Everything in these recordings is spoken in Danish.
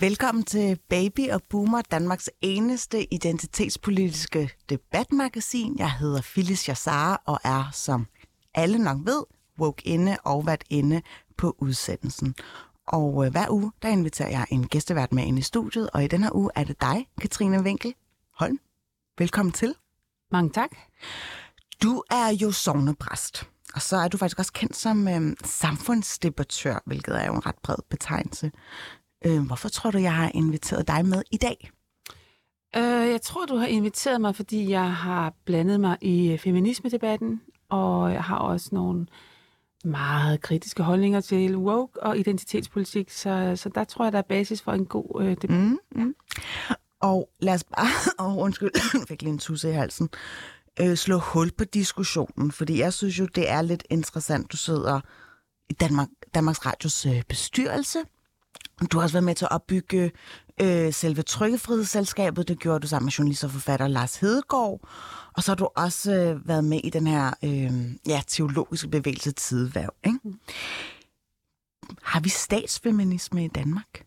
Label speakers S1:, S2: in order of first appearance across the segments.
S1: Velkommen til Baby og Boomer, Danmarks eneste identitetspolitiske debatmagasin. Jeg hedder Phyllis Jassara og er, som alle nok ved, woke inde og været inde på udsendelsen. Og øh, hver uge, der inviterer jeg en gæstevært med ind i studiet, og i den her uge er det dig, Katrine Winkel Holm. Velkommen til.
S2: Mange tak.
S1: Du er jo sovnepræst, og så er du faktisk også kendt som øh, samfundsdebattør, hvilket er jo en ret bred betegnelse. Øh, hvorfor tror du, jeg har inviteret dig med i dag?
S2: Øh, jeg tror, du har inviteret mig, fordi jeg har blandet mig i feminismedebatten, og jeg har også nogle meget kritiske holdninger til woke og identitetspolitik, så, så der tror jeg, der er basis for en god øh, debat.
S1: Mm, mm. Og lad os bare, oh, undskyld, jeg fik lige en tusse i halsen, øh, slå hul på diskussionen, fordi jeg synes jo, det er lidt interessant, du sidder i Danmark, Danmarks Radios øh, bestyrelse, du har også været med til at opbygge øh, selve Trykkefrihedsselskabet. Det gjorde du sammen med journalist og forfatter Lars Hedegaard. Og så har du også øh, været med i den her øh, ja, teologiske bevægelse Tideværv. Ikke? Har vi statsfeminisme i Danmark?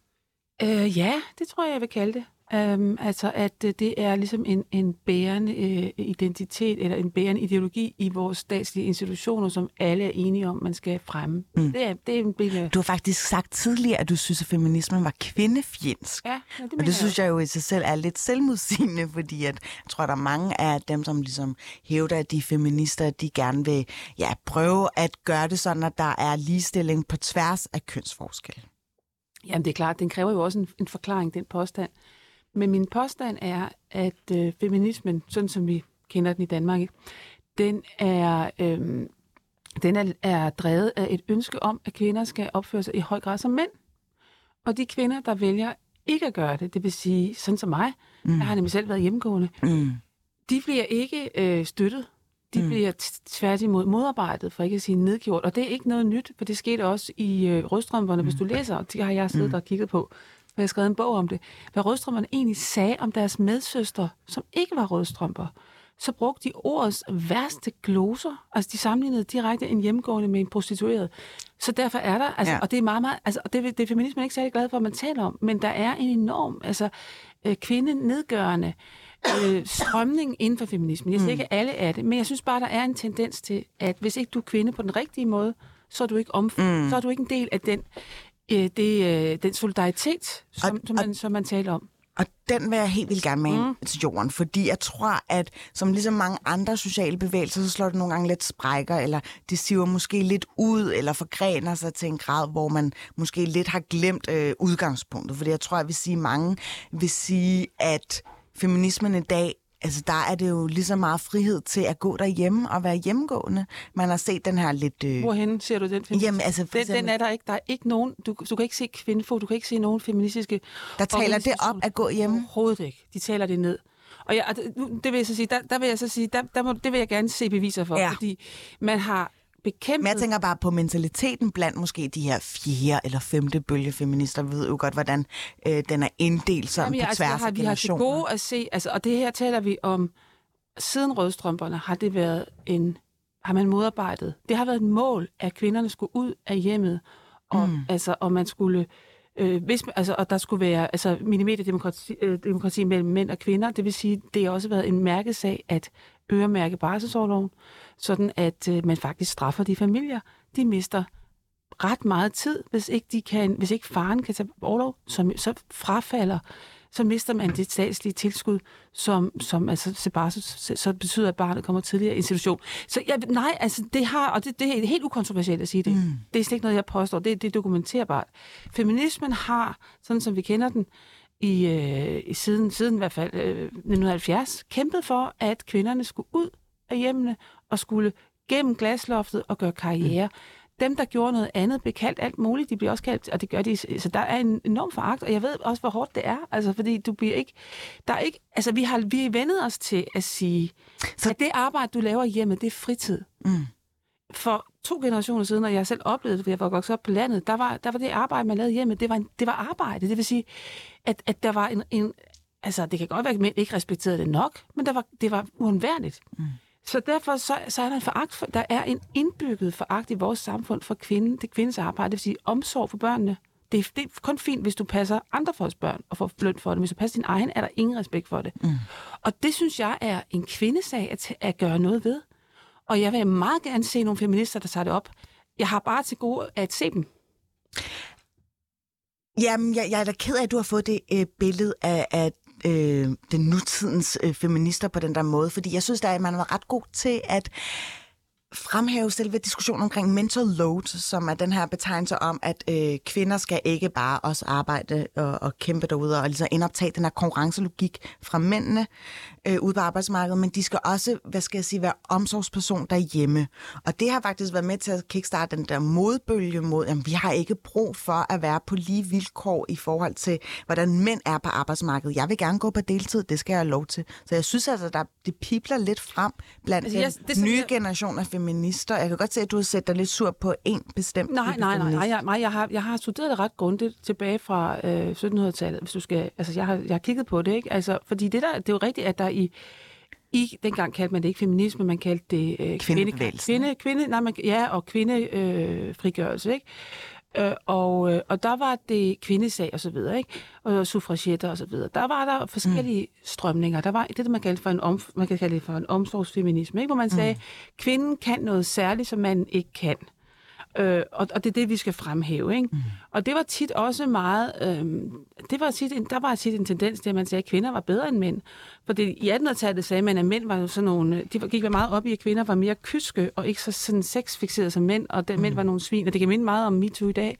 S2: Øh, ja, det tror jeg, jeg vil kalde det. Um, altså, at uh, det er ligesom en, en bærende uh, identitet, eller en bærende ideologi i vores statslige institutioner, som alle er enige om, man skal fremme. Mm. Det er, det er en billede.
S1: Du har faktisk sagt tidligere, at du synes, at feminismen var kvindefjendsk.
S2: Ja, ja det
S1: Og det synes jeg jo i sig selv er lidt selvmodsigende, fordi at, jeg tror, der er mange af dem, som ligesom hævder, at de er feminister, at de gerne vil ja, prøve at gøre det sådan, at der er ligestilling på tværs af kønsforskel.
S2: Jamen, det er klart, den kræver jo også en, en forklaring, den påstand. Men min påstand er, at øh, feminismen, sådan som vi kender den i Danmark, den er, øh, den er, er drevet af et ønske om, at kvinder skal opføre sig i høj grad som mænd. Og de kvinder, der vælger ikke at gøre det, det vil sige, sådan som mig, mm. jeg har nemlig selv været hjemmegående, mm. de bliver ikke øh, støttet. De mm. bliver tværtimod modarbejdet, for ikke at sige nedgjort. Og det er ikke noget nyt, for det skete også i øh, rødstrømperne, mm. hvis du læser, og det har jeg siddet mm. og kigget på jeg har skrevet en bog om det, hvad rødstrømperne egentlig sagde om deres medsøster, som ikke var rødstrømper, så brugte de ordets værste gloser. Altså, de sammenlignede direkte en hjemgående med en prostitueret. Så derfor er der, altså, ja. og det er meget, meget, altså, og det, det er feminismen ikke særlig glad for, at man taler om, men der er en enorm, altså, øh, kvindenedgørende øh, strømning inden for feminismen. Jeg siger mm. ikke, alle er det, men jeg synes bare, der er en tendens til, at hvis ikke du er kvinde på den rigtige måde, så er du ikke omf- mm. så er du ikke en del af den øh, det, øh, den solidaritet, som, og, som, man, og, som man taler om.
S1: Og den vil jeg helt vildt gerne med mm. til jorden, fordi jeg tror, at som ligesom mange andre sociale bevægelser, så slår det nogle gange lidt sprækker, eller det siver måske lidt ud, eller forgrener sig til en grad, hvor man måske lidt har glemt øh, udgangspunktet. Fordi jeg tror, at vil sige, mange vil sige, at feminismen i dag altså der er det jo lige så meget frihed til at gå derhjemme og være hjemmegående. Man har set den her lidt... Øh...
S2: Hvorhen ser du den?
S1: Jamen, altså,
S2: den, eksempel... den er der ikke. Der er ikke nogen... Du, du kan ikke se kvindefo, du kan ikke se nogen feministiske...
S1: Der taler det op at gå hjemme?
S2: Overhovedet ikke. De taler det ned. Og jeg, det vil jeg så sige, der, der vil jeg så sige, der, der må, det vil jeg gerne se beviser for, ja. fordi man har bekæmpet...
S1: Men jeg tænker bare på mentaliteten blandt måske de her fjerde eller femte bølge feminister. Vi ved jo godt, hvordan øh, den er inddelt sådan Jamen, ja, på altså, tværs
S2: har,
S1: af
S2: Vi har til gode at se, altså, og det her taler vi om, siden rødstrømperne har det været en, har man modarbejdet. Det har været et mål, at kvinderne skulle ud af hjemmet, og, mm. altså, og man skulle... Øh, hvis, altså, og der skulle være altså, millimeterdemokrati øh, demokrati mellem mænd og kvinder. Det vil sige, det har også været en mærkesag at øremærke barselsårloven sådan at øh, man faktisk straffer de familier. De mister ret meget tid, hvis ikke, de kan, hvis ikke faren kan tage overlov, som, så frafalder, så mister man det statslige tilskud, som, som altså, så, bare, så, så betyder, at barnet kommer tidligere i institution. Så ja, nej, altså det har, og det, det er helt ukontroversielt at sige det. Mm. Det er slet ikke noget, jeg påstår. Det, det er dokumenterbart. Feminismen har, sådan som vi kender den, i, øh, i siden, siden i hvert fald øh, 1970, kæmpet for, at kvinderne skulle ud af hjemmene og skulle gennem glasloftet og gøre karriere. Mm. dem, der gjorde noget andet, blev kaldt alt muligt. De bliver også kaldt, og det gør de. Så der er en enorm foragt, og jeg ved også, hvor hårdt det er. Altså, fordi du bliver ikke... Der er ikke altså, vi har vi vendet os til at sige, så... at det arbejde, du laver hjemme, det er fritid. Mm. For to generationer siden, og jeg selv oplevede det, fordi jeg var vokset op på landet, der var, der var det arbejde, man lavede hjemme, det var, en, det var arbejde. Det vil sige, at, at der var en, en... Altså, det kan godt være, at mænd ikke respekterede det nok, men der var, det var uundværligt. Mm. Så derfor så, så er der en foragt for, der er en indbygget foragt i vores samfund for kvinde, det kvindes arbejde, det vil sige omsorg for børnene. Det er, det er kun fint, hvis du passer andre folks børn og får løn for det. Hvis du passer din egen, er der ingen respekt for det. Mm. Og det synes jeg er en kvindesag at, at gøre noget ved. Og jeg vil meget gerne se nogle feminister, der tager det op. Jeg har bare til gode at se dem.
S1: Jamen, jeg, jeg er da ked af, at du har fået det øh, billede af, af øh, den nutidens øh, feminister på den der måde, fordi jeg synes, at man var ret god til at fremhæve selve diskussionen omkring mental load, som er den her betegnelse om, at øh, kvinder skal ikke bare også arbejde og, og kæmpe derude og ligesom indoptage den her konkurrencelogik fra mændene øh, ude på arbejdsmarkedet, men de skal også, hvad skal jeg sige, være omsorgsperson derhjemme. Og det har faktisk været med til at kickstarte den der modbølge mod, at vi har ikke brug for at være på lige vilkår i forhold til, hvordan mænd er på arbejdsmarkedet. Jeg vil gerne gå på deltid, det skal jeg have lov til. Så jeg synes altså, at det pipler lidt frem blandt altså, jeg, det, nye jeg... generation af feminister. Jeg kan godt se, at du har set dig lidt sur på en bestemt
S2: Nej, nej, nej, nej, jeg, nej jeg, har, jeg har studeret det ret grundigt tilbage fra øh, 1700-tallet, hvis du skal... Altså, jeg har, jeg har kigget på det, ikke? Altså, fordi det, der, det er jo rigtigt, at der i i, dengang kaldte man det ikke feminisme, man kaldte det øh, kvinde, kvinde, kvinde, nej, man, ja, og kvindefrigørelse, øh, ikke? Øh, og, øh, og der var det kvindesag og så videre, ikke? Og suffragetter og så videre. Der var der forskellige mm. strømninger. Der var det, man kaldte for en, om, man kan kalde for en omsorgsfeminisme, ikke? Hvor man sagde, mm. kvinden kan noget særligt, som man ikke kan. Øh, og, og det er det, vi skal fremhæve. Ikke? Mm. Og det var tit også meget... Øh, det var tit der var tit en tendens til, at man sagde, at kvinder var bedre end mænd. For det, i 1800-tallet sagde man, at mænd var jo sådan nogle... De gik meget op i, at kvinder var mere kyske og ikke så sådan sexfixerede som mænd, og at mm. mænd var nogle svin. Og det kan minde meget om MeToo i dag.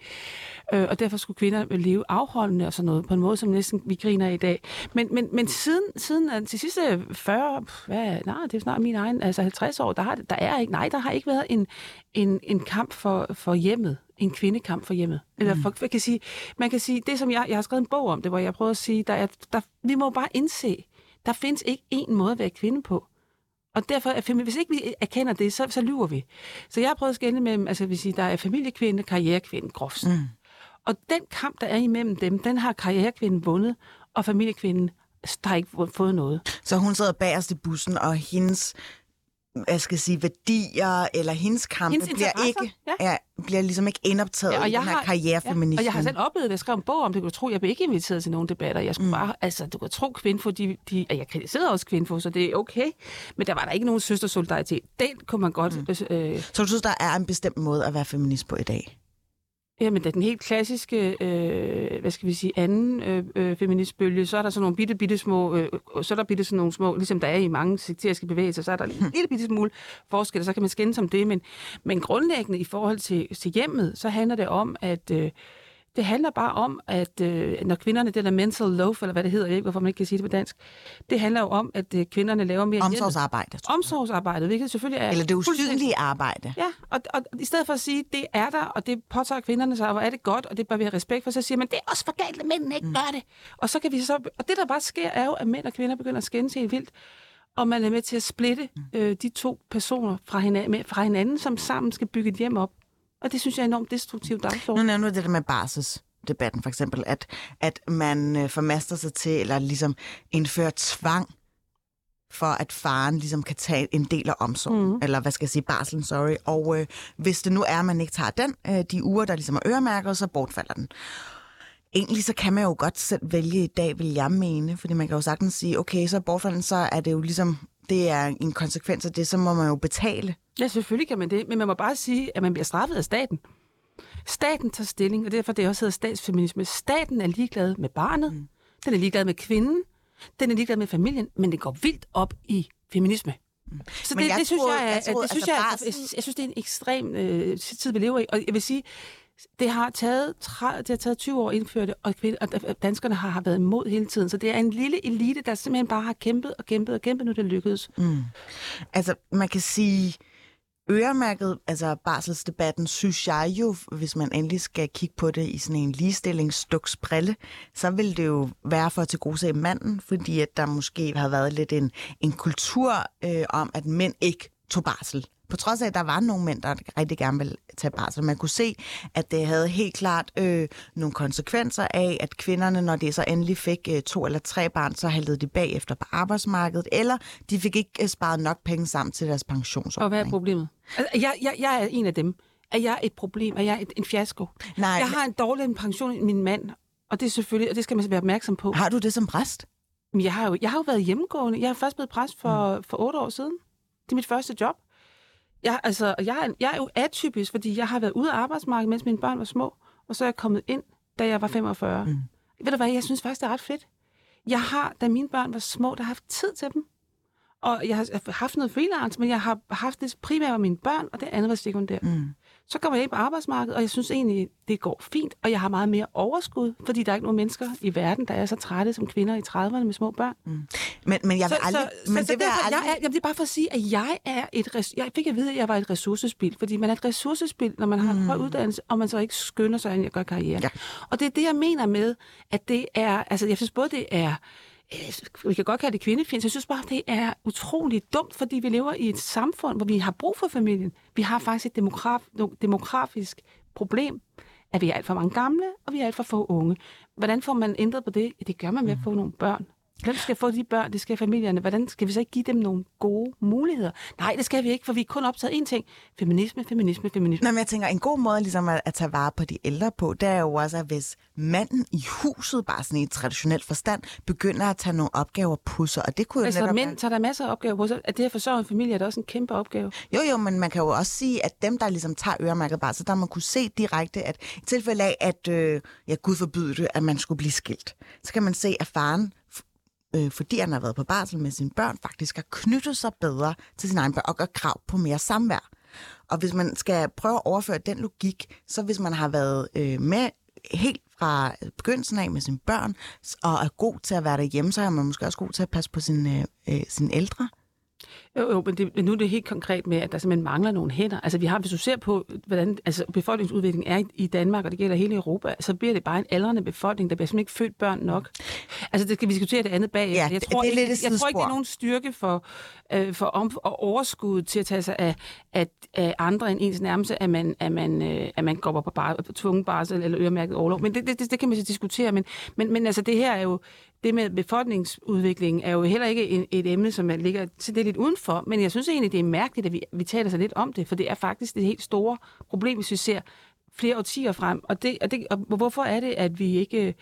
S2: Øh, og derfor skulle kvinder leve afholdende og sådan noget, på en måde, som næsten vi griner i dag. Men, men, men siden, siden øh, til sidste 40, hvad, nej, det er snart min egen, altså 50 år, der, har, der er ikke, nej, der har ikke været en, en, en kamp for, for hjemmet en kvindekamp for hjemmet. Mm. Eller for, man, kan sige, man kan sige, det som jeg, jeg har skrevet en bog om det, hvor jeg prøver at sige, der er, der, vi må bare indse, der findes ikke én måde at være kvinde på. Og derfor, er, hvis ikke vi erkender det, så, så lyver vi. Så jeg har prøvet at skænde mellem, altså vi siger, der er familiekvinde, karrierekvinde, groft. Mm. Og den kamp, der er imellem dem, den har karrierekvinden vundet, og familiekvinden har ikke fået noget.
S1: Så hun sidder bagerst i bussen, og hendes jeg skal sige, værdier eller hendes kampe hendes bliver ikke ja. er, bliver ligesom ikke indoptaget ja, og i den her karrierefeminisme. Ja,
S2: og jeg har selv oplevet det. Jeg skrev en bog om det. Du kan tro, jeg blev ikke inviteret til nogle debatter. Jeg skulle mm. bare, altså, du kan tro, kvindfo, de, de, jeg kritiserede også kvindfo, så det er okay. Men der var der ikke nogen søstersolidaritet. Den kunne man godt... Mm.
S1: Øh, så du synes, der er en bestemt måde at være feminist på i dag?
S2: Jamen, er den helt klassiske, øh, hvad skal vi sige, anden øh, øh, feministbølge. Så er der sådan nogle bitte, bitte små, øh, så er der bitte sådan nogle små, ligesom der er i mange sekteriske bevægelser, så er der en lille bitte smule forskel, så kan man skændes om det. Men, men grundlæggende i forhold til, til hjemmet, så handler det om, at... Øh, det handler bare om, at øh, når kvinderne, det der mental loaf, eller hvad det hedder, jeg ved ikke, hvorfor man ikke kan sige det på dansk, det handler jo om, at øh, kvinderne laver mere
S1: Omsorgsarbejde.
S2: Omsorgsarbejde, hvilket selvfølgelig er...
S1: Eller det usynlige arbejde.
S2: Ja, og, og, i stedet for at sige, det er der, og det påtager kvinderne sig, og hvor er det godt, og det bør vi have respekt for, så siger man, det er også for galt, at mændene ikke mm. gør det. Og så kan vi så... Og det, der bare sker, er jo, at mænd og kvinder begynder at skændes helt vildt og man er med til at splitte mm. øh, de to personer fra hinanden, fra hinanden, som sammen skal bygge et hjem op. Og det synes jeg er enormt destruktivt dagsorden.
S1: Nu nævner du det der med basis debatten for eksempel, at, at man øh, formaster sig til, eller ligesom indfører tvang for at faren ligesom kan tage en del af omsorgen, mm. eller hvad skal jeg sige, barselen, sorry. Og øh, hvis det nu er, at man ikke tager den, øh, de uger, der ligesom er øremærket, så bortfalder den. Egentlig så kan man jo godt selv vælge i dag, vil jeg mene, fordi man kan jo sagtens sige, okay, så bortfalden, så er det jo ligesom, det er en konsekvens af det, så må man jo betale.
S2: Ja, selvfølgelig kan man det, men man må bare sige, at man bliver straffet af staten. Staten tager stilling, og derfor det også hedder statsfeminisme. Staten er ligeglad med barnet, mm. den er ligeglad med kvinden, den er ligeglad med familien, men det går vildt op i feminisme. Mm. Så det, det, synes jeg, jeg, tror, det synes altså, jeg, jeg, jeg synes, det er en ekstrem øh, tid, vi lever i. Og jeg vil sige, det har taget, det har taget 20 år at indføre det, og, og danskerne har, har været imod hele tiden. Så det er en lille elite, der simpelthen bare har kæmpet og kæmpet og kæmpet, nu det lykkedes. Mm.
S1: Altså, man kan sige, øremærket, altså barselsdebatten, synes jeg jo, hvis man endelig skal kigge på det i sådan en ligestillingsduksbrille, så vil det jo være for at tilgodese manden, fordi at der måske har været lidt en, en kultur øh, om, at mænd ikke tog barsel. På trods af, at der var nogle mænd, der rigtig gerne ville tage barsel. Man kunne se, at det havde helt klart øh, nogle konsekvenser af, at kvinderne, når de så endelig fik øh, to eller tre barn, så haltede de bagefter på arbejdsmarkedet, eller de fik ikke øh, sparet nok penge sammen til deres pensionsordning.
S2: Og hvad er problemet? Altså, jeg, jeg, jeg er en af dem. Er jeg et problem? Er jeg et, en fiasko?
S1: Nej,
S2: Jeg har en dårligere pension end min mand, og det er selvfølgelig, og det skal man være opmærksom på.
S1: Har du det som præst?
S2: Men jeg har jo, jeg har jo været hjemmegående. Jeg har først blevet præst for, mm. for otte år siden. Det er mit første job. Jeg, altså, jeg, er, jeg er jo atypisk, fordi jeg har været ude af arbejdsmarkedet, mens mine børn var små, og så er jeg kommet ind, da jeg var 45. Mm. Ved du hvad, jeg synes faktisk, det er ret fedt. Jeg har, da mine børn var små, der har haft tid til dem. Og jeg har haft noget freelance, men jeg har haft det primært med mine børn, og det andet var sekundært. Mm. Så kommer jeg ind på arbejdsmarkedet, og jeg synes egentlig, det går fint, og jeg har meget mere overskud, fordi der er ikke nogen mennesker i verden, der er så trætte som kvinder i 30'erne med små børn. Mm.
S1: Men, men jeg vil
S2: Så,
S1: aldrig...
S2: så,
S1: men
S2: så,
S1: det vil jeg aldrig...
S2: jeg er, jamen, det er bare for at sige, at jeg er et... res- Jeg fik at vide, at jeg var et ressourcespil, fordi man er et ressourcespil, når man har en høj uddannelse, og man så ikke skynder sig ind og gør karriere.
S1: Ja.
S2: Og det er det, jeg mener med, at det er... Altså, jeg synes både, det er... øh, Vi kan godt kalde det kvindefjendsk. Jeg synes bare, det er utroligt dumt, fordi vi lever i et samfund, hvor vi har brug for familien. Vi har faktisk et demograf, demografisk problem, at vi er alt for mange gamle, og vi er alt for få unge. Hvordan får man ændret på det? Det gør man ved at få nogle børn. Hvem skal få de børn? Det skal familierne. Hvordan skal vi så ikke give dem nogle gode muligheder? Nej, det skal vi ikke, for vi er kun optaget én ting. Feminisme, feminisme, feminisme.
S1: Nå, men jeg tænker, en god måde ligesom at, at tage vare på de ældre på, det er jo også, at hvis manden i huset, bare sådan i traditionel forstand, begynder at tage nogle opgaver på sig, og det kunne jo
S2: Altså,
S1: netop...
S2: mænd tager der masser af opgaver på sig. At det at forsørge en familie er da også en kæmpe opgave.
S1: Jo, jo, men man kan jo også sige, at dem, der ligesom tager øremærket barsel, der har man kunne se direkte, at i tilfælde af, at, øh, ja, Gud forbyde det, at man skulle blive skilt, så kan man se, at faren, øh, fordi han har været på barsel med sine børn, faktisk har knyttet sig bedre til sin egen børn og gør krav på mere samvær. Og hvis man skal prøve at overføre den logik, så hvis man har været øh, med helt fra øh, begyndelsen af med sine børn, og er god til at være derhjemme, så er man måske også god til at passe på sine, øh, øh, sine ældre.
S2: Jo, jo, men, det, men nu er det helt konkret med, at der simpelthen mangler nogle hænder. Altså, vi har, hvis du ser på, hvordan altså, befolkningsudviklingen er i, i Danmark, og det gælder hele Europa, så bliver det bare en aldrende befolkning, der bliver simpelthen ikke født børn nok. Altså, det skal vi diskutere det andet bag.
S1: Ja,
S2: jeg, tror
S1: det er
S2: ikke,
S1: lidt et
S2: jeg tror ikke, det er nogen styrke for, øh, for om, og overskud til at tage sig af, af, af andre end ens nærmeste, at man, at man, øh, at man går på, bar, på tvungen barsel eller øremærket overlov. Men det, det, det, det kan man så diskutere. Men, men, men altså, det her er jo det med befolkningsudviklingen er jo heller ikke en, et emne, som man ligger til det lidt udenfor, men jeg synes egentlig, det er mærkeligt, at vi, vi taler så lidt om det, for det er faktisk det helt store problem, hvis vi ser flere årtier frem. Og, det, og, det, og hvorfor er det, at vi ikke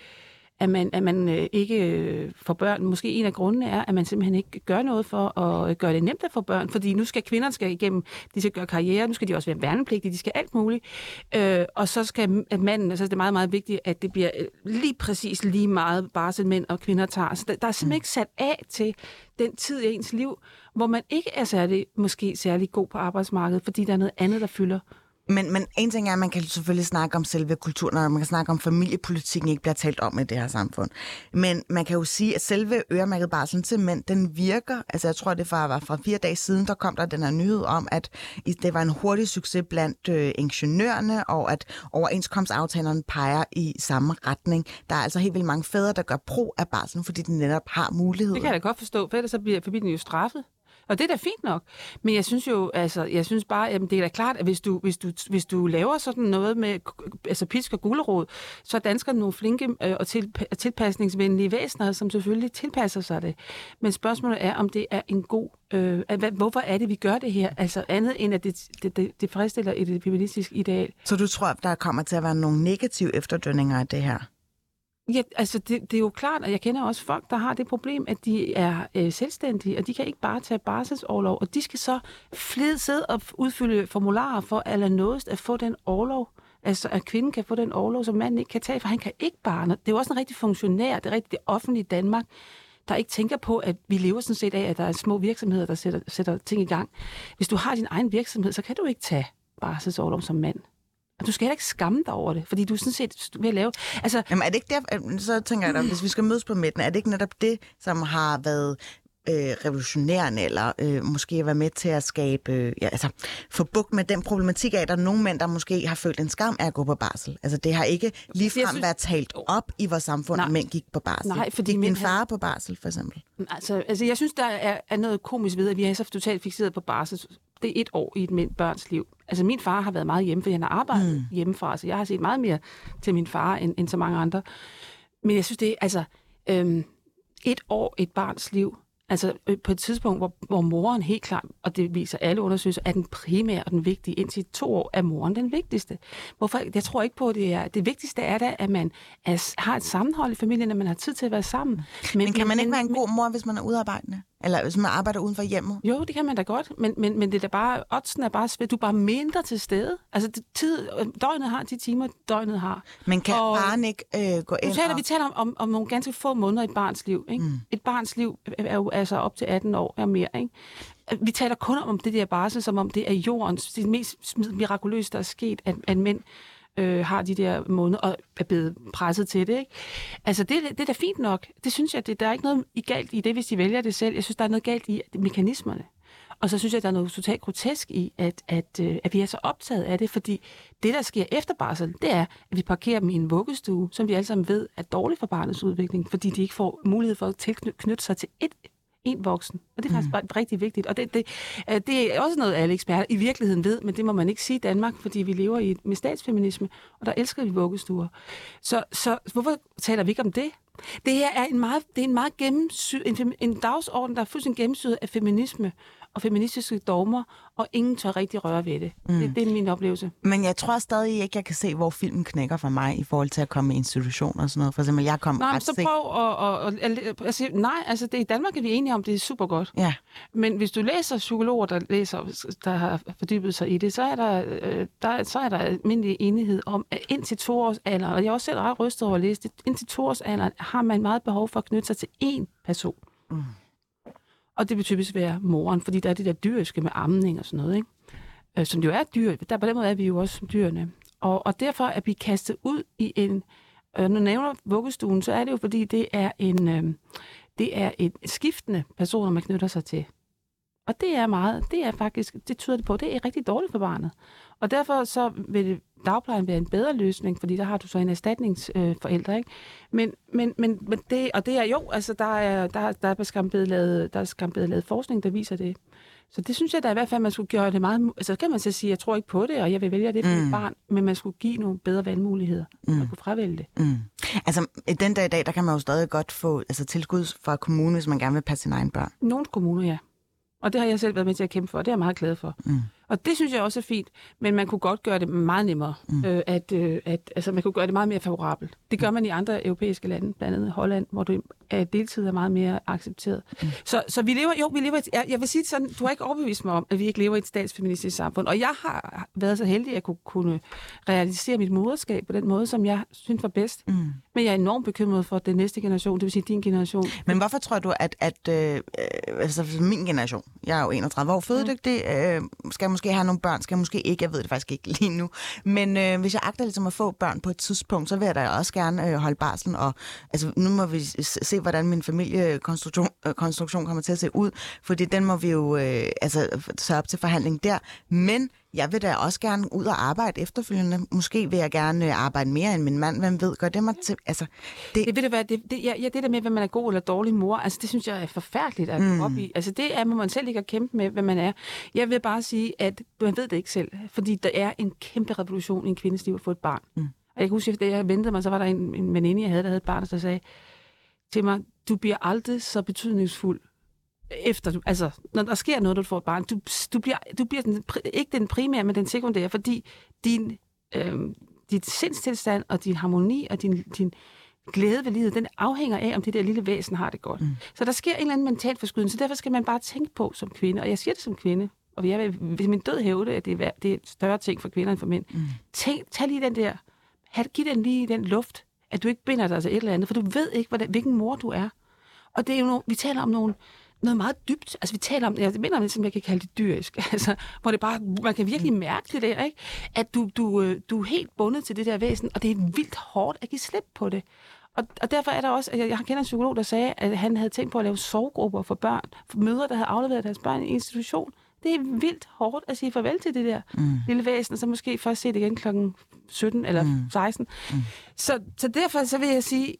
S2: at man, at man øh, ikke øh, får børn. Måske en af grundene er, at man simpelthen ikke gør noget for at øh, gøre det nemt at få børn, fordi nu skal kvinderne skal igennem, de skal gøre karriere, nu skal de også være værnepligtige, de skal alt muligt. Øh, og så skal at manden, altså det er meget, meget vigtigt, at det bliver lige præcis lige meget barsel mænd og kvinder tager. Så der, der er simpelthen ikke sat af til den tid i ens liv, hvor man ikke er særlig, måske særlig god på arbejdsmarkedet, fordi der er noget andet, der fylder.
S1: Men, men en ting er, at man kan selvfølgelig snakke om selve kulturen, og man kan snakke om, at familiepolitikken ikke bliver talt om i det her samfund. Men man kan jo sige, at selve øremærket barsel til mænd, den virker. Altså jeg tror, det var, var fra fire dage siden, der kom der den her nyhed om, at det var en hurtig succes blandt øh, ingeniørerne, og at overenskomstaftalerne peger i samme retning. Der er altså helt vildt mange fædre, der gør pro af barselen, fordi de netop har mulighed.
S2: Det kan jeg da godt forstå, for ellers så bliver familien jo straffet. Og det er da fint nok. Men jeg synes jo, altså, jeg synes bare, jamen, det er da klart, at hvis du, hvis du, hvis du laver sådan noget med altså pisk og gulerod, så er danskerne nogle flinke øh, og til, tilpasningsvenlige væsener, som selvfølgelig tilpasser sig det. Men spørgsmålet er, om det er en god... Øh, hvad, hvorfor er det, vi gør det her? Altså andet end, at det, det, det, det fristiller et feministisk ideal.
S1: Så du tror, der kommer til at være nogle negative efterdønninger af det her?
S2: Ja, altså det, det er jo klart, at jeg kender også folk, der har det problem, at de er øh, selvstændige, og de kan ikke bare tage barselsårlov, og de skal så flede sidde og udfylde formularer for allernådest at få den årlov. Altså, at kvinden kan få den årlov, som manden ikke kan tage, for han kan ikke bare. Det er jo også en rigtig funktionær, det er rigtig det offentlige Danmark, der ikke tænker på, at vi lever sådan set af, at der er små virksomheder, der sætter, sætter ting i gang. Hvis du har din egen virksomhed, så kan du ikke tage barselsårlov som mand. Og du skal heller ikke skamme dig over det, fordi du er sådan set ved at lave... Altså,
S1: Jamen er det ikke der, så tænker jeg da, hvis vi skal mødes på midten, er det ikke netop det, som har været øh, revolutionerende, eller øh, måske være med til at skabe, øh, ja, altså få bugt med den problematik af, at der er nogle mænd, der måske har følt en skam af at gå på barsel. Altså det har ikke ligefrem
S2: synes-
S1: været talt op i vores samfund,
S2: Nej.
S1: at mænd gik på barsel.
S2: Nej, fordi
S1: gik din
S2: havde-
S1: far på barsel, for eksempel?
S2: Altså, altså jeg synes, der er, er noget komisk ved, at vi er så totalt fixeret på barsel. Det er et år i et mænd børns liv. Altså, min far har været meget hjemme, fordi han har arbejdet mm. hjemmefra, så jeg har set meget mere til min far, end, end så mange andre. Men jeg synes, det er, altså, øhm, et år et barns liv, altså øh, på et tidspunkt, hvor, hvor moren helt klart, og det viser alle undersøgelser, er den primære og den vigtige. Indtil to år er moren den vigtigste. Hvorfor? Jeg tror ikke på, at det er... Det vigtigste er da, at man er, har et sammenhold i familien, at man har tid til at være sammen.
S1: Men kan man ikke være en god mor, hvis man er udarbejdende? Eller hvis man arbejder uden for hjemmet?
S2: Jo, det kan man da godt, men, men, men det er da bare, oddsen er bare svært. Du er bare mindre til stede. Altså, det, tid, døgnet har de timer, døgnet har.
S1: Men kan
S2: Og-
S1: faren ikke øh, gå ind
S2: taler
S1: og...
S2: vi taler om, om, om nogle ganske få måneder i et barns liv. Ikke? Mm. Et barns liv er jo altså op til 18 år og mere. Ikke? Vi taler kun om det der barsel, som om det er jordens, det mest mirakuløse, der er sket, at, at mænd øh, har de der måneder og er blevet presset til det. Ikke? Altså, det, det er da fint nok. Det synes jeg, det, der er ikke noget i galt i det, hvis de vælger det selv. Jeg synes, der er noget galt i mekanismerne. Og så synes jeg, der er noget totalt grotesk i, at, at, øh, at vi er så optaget af det, fordi det, der sker efter barsel, det er, at vi parkerer dem i en vuggestue, som vi alle sammen ved er dårligt for barnets udvikling, fordi de ikke får mulighed for at tilknytte sig til et en voksen. Og det er faktisk bare rigtig vigtigt. Og det, det, øh, det er også noget, alle eksperter i virkeligheden ved, men det må man ikke sige i Danmark, fordi vi lever i, med statsfeminisme, og der elsker vi vuggestuer. Så, så hvorfor taler vi ikke om det? Det her er en meget, det er en meget gennemsy, en, en dagsorden, der er fuldstændig gennemsyret af feminisme og feministiske dogmer, og ingen tør rigtig røre ved det. Mm. det. Det er min oplevelse.
S1: Men jeg tror stadig ikke, jeg kan se, hvor filmen knækker for mig i forhold til at komme i institutioner og sådan noget. For eksempel, jeg kom
S2: Nej,
S1: ret
S2: så prøv at... at, at, at, nej, altså det, i Danmark er vi enige om, det er super godt.
S1: Ja.
S2: Men hvis du læser psykologer, der læser, der har fordybet sig i det, så er der, øh, der, så er der almindelig enighed om, at indtil to års alder, og jeg er også selv ret rystet over at læse det, indtil to års alder har man meget behov for at knytte sig til én person. Mm. Og det vil typisk være moren, fordi der er det der dyriske med amning og sådan noget, ikke? Øh, som jo er dyr. Der, på den måde er vi jo også som dyrene. Og, og derfor er vi kastet ud i en... Øh, nu nævner vuggestuen, så er det jo, fordi det er en... Øh, det er et skiftende personer, man knytter sig til. Og det er meget, det er faktisk, det tyder det på, det er rigtig dårligt for barnet. Og derfor så vil dagplejen være en bedre løsning, fordi der har du så en erstatningsforælder, ikke? Men, men, men, men det, og det er jo, altså der er, der, der er skam blevet lavet, der er lavet forskning, der viser det. Så det synes jeg da i hvert fald, man skulle gøre det meget... Altså kan man så sige, jeg tror ikke på det, og jeg vil vælge det for mm. mit barn, men man skulle give nogle bedre valgmuligheder. Mm. Man kunne fravælge det.
S1: Mm. Altså, i den dag i dag, der kan man jo stadig godt få altså, tilskud fra kommunen, hvis man gerne vil passe sine egne børn.
S2: Nogle kommuner, ja. Og det har jeg selv været med til at kæmpe for, og det er jeg meget glad for. Mm. Og det synes jeg også er fint, men man kunne godt gøre det meget nemmere. Mm. Øh, at, øh, at, altså, man kunne gøre det meget mere favorabelt. Det gør man i andre europæiske lande, blandt andet Holland, hvor det er deltid er meget mere accepteret. Mm. Så, så vi lever, jo, vi lever et, jeg, jeg vil sige sådan, du har ikke overbevist mig om, at vi ikke lever i et statsfeministisk samfund. Og jeg har været så heldig, at jeg kunne, kunne realisere mit moderskab på den måde, som jeg synes var bedst. Mm. Men jeg er enormt bekymret for den næste generation, det vil sige din generation.
S1: Men hvorfor tror du, at, at øh, altså min generation, jeg er jo 31 år fødedygtig, øh, skal jeg måske have nogle børn, skal jeg måske ikke, jeg ved det faktisk ikke lige nu. Men øh, hvis jeg agter ligesom at få børn på et tidspunkt, så vil jeg da også gerne øh, holde barslen. Og, altså, nu må vi se, hvordan min familiekonstruktion øh, konstruktion kommer til at se ud, fordi den må vi jo øh, altså, tage op til forhandling der. Men jeg vil da også gerne ud og arbejde efterfølgende. Måske vil jeg gerne øh, arbejde mere end min mand. Hvem ved, gør det mig til... Altså, det,
S2: Det, ved du hvad, det, det, ja, ja, det der med, hvad man er god eller dårlig mor, altså det synes jeg er forfærdeligt at mm. op i. Altså det er, må man selv ikke at kæmpe med, hvad man er. Jeg vil bare sige, at man ved det ikke selv, fordi der er en kæmpe revolution i en kvindes liv at få et barn. Mm. Og jeg kan huske, at da jeg ventede mig, så var der en, en veninde, jeg havde, der havde et barn, der sagde til mig, du bliver aldrig så betydningsfuld, efter altså, når der sker noget, du får et barn, du, du bliver, du bliver den, ikke den primære, men den sekundære, fordi din, øh, dit sindstilstand og din harmoni og din, din glæde ved livet, den afhænger af, om det der lille væsen har det godt. Mm. Så der sker en eller anden mental forskydning, så derfor skal man bare tænke på som kvinde, og jeg siger det som kvinde, og jeg vil ved min død hævde, at det er, det er et større ting for kvinder end for mænd. Mm. Tænk, tag lige den der, giv den lige den luft, at du ikke binder dig til et eller andet, for du ved ikke, hvordan, hvilken mor du er. Og det er jo no, vi taler om nogle, noget meget dybt. Altså, vi taler om, jeg mener det, som jeg kan kalde det dyrisk. Altså, hvor det bare, man kan virkelig mærke det der, ikke? At du, du, øh, du er helt bundet til det der væsen, og det er vildt hårdt at give slip på det. Og, og derfor er der også, jeg, jeg kender en psykolog, der sagde, at han havde tænkt på at lave sovegrupper for børn, for mødre, der havde afleveret deres børn i en institution. Det er vildt hårdt at sige farvel til det der mm. lille væsen, og så måske først se det igen klokken 17 eller mm. 16. Mm. Så, så derfor så vil jeg sige,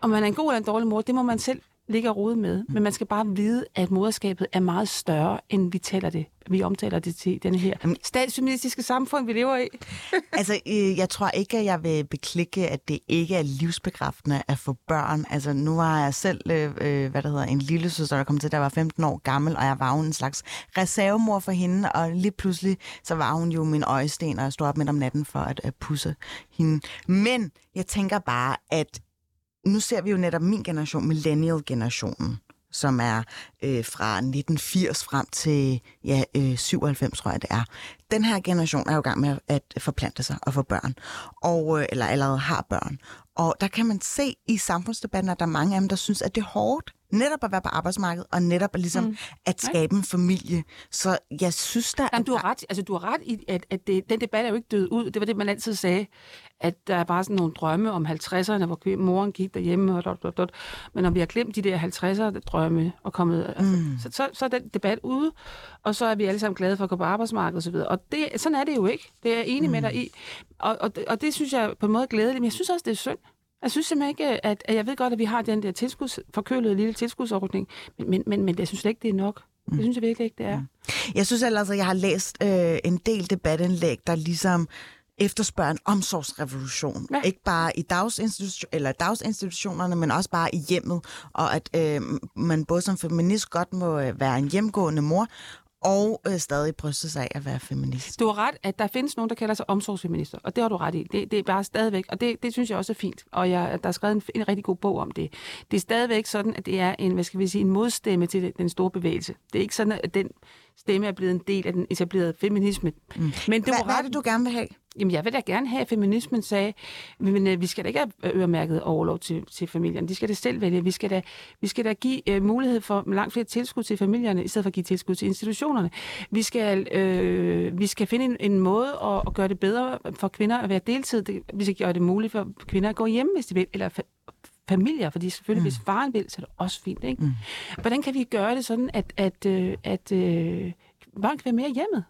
S2: om man er en god eller en dårlig mor, det må man selv ligge og rode med. Men man skal bare vide, at moderskabet er meget større, end vi taler det. Vi omtaler det til den her statsfeministiske samfund, vi lever i.
S1: altså, øh, jeg tror ikke, at jeg vil beklikke, at det ikke er livsbekræftende at få børn. Altså, nu var jeg selv, øh, øh hvad der hedder, en lille søster, der kom til, der var 15 år gammel, og jeg var jo en slags reservemor for hende, og lige pludselig, så var hun jo min øjesten, og jeg stod op midt om natten for at, at pusse hende. Men jeg tænker bare, at nu ser vi jo netop min generation, millennial-generationen, som er øh, fra 1980 frem til ja, øh, 97, tror jeg det er. Den her generation er jo i gang med at forplante sig og få børn, og, øh, eller allerede har børn. Og der kan man se i samfundsdebatten, at der er mange af dem, der synes, at det er hårdt netop at være på arbejdsmarkedet, og netop at, ligesom, mm. at skabe en familie. Så jeg synes, der...
S2: Jamen, du har ret, altså, du har ret i, at, at det, den debat er jo ikke død ud. Det var det, man altid sagde, at der er bare sådan nogle drømme om 50'erne, hvor moren gik derhjemme, og dot, dot, dot. men når vi har glemt de der 50'er-drømme og kommet... Altså, mm. Altså, så, så, så er den debat ude, og så er vi alle sammen glade for at gå på arbejdsmarkedet osv. Og, og det, sådan er det jo ikke. Det er jeg enig mm. med dig i. Og, og, og det synes jeg på en måde er glædeligt, men jeg synes også, det er synd. Jeg synes simpelthen ikke, at, at jeg ved godt, at vi har den der tilskuds, forkølede lille tilskudsordning, men, men, men, men jeg synes ikke, det er nok. Det synes jeg virkelig ikke, det er. Mm.
S1: Jeg synes ellers, at jeg har læst øh, en del debatindlæg, der ligesom efterspørger en omsorgsrevolution. Ja. Ikke bare i dagsinstitution, eller dagsinstitutionerne, men også bare i hjemmet. Og at øh, man både som feminist godt må øh, være en hjemgående mor, og øh, stadig bryste sig af at være feminist.
S2: Du har ret, at der findes nogen, der kalder sig omsorgsfeminister, og det har du ret i. Det, det er bare stadigvæk, og det, det synes jeg også er fint, og jeg, der er skrevet en, en rigtig god bog om det. Det er stadigvæk sådan, at det er en, hvad skal vi sige, en modstemme til den store bevægelse. Det er ikke sådan, at den stemme er blevet en del af den etablerede feminisme. Mm.
S1: Men det hvad, ret... hvad er det, du gerne vil have?
S2: Jamen, jeg vil da gerne have, at feminismen sagde, men øh, vi skal da ikke have øremærket overlov til, til familierne. De skal da selv vælge. Vi skal da, vi skal da give uh, mulighed for langt flere tilskud til familierne, i stedet for at give tilskud til institutionerne. Vi skal, øh, vi skal finde en, en måde at, at gøre det bedre for kvinder at være deltid. Det, vi skal gøre det muligt for kvinder at gå hjem, hvis de vil, eller familier, fordi selvfølgelig, mm. hvis faren vil, så er det også fint. Ikke? Mm. Hvordan kan vi gøre det sådan, at, at, at, at øh, børn kan være mere hjemmet?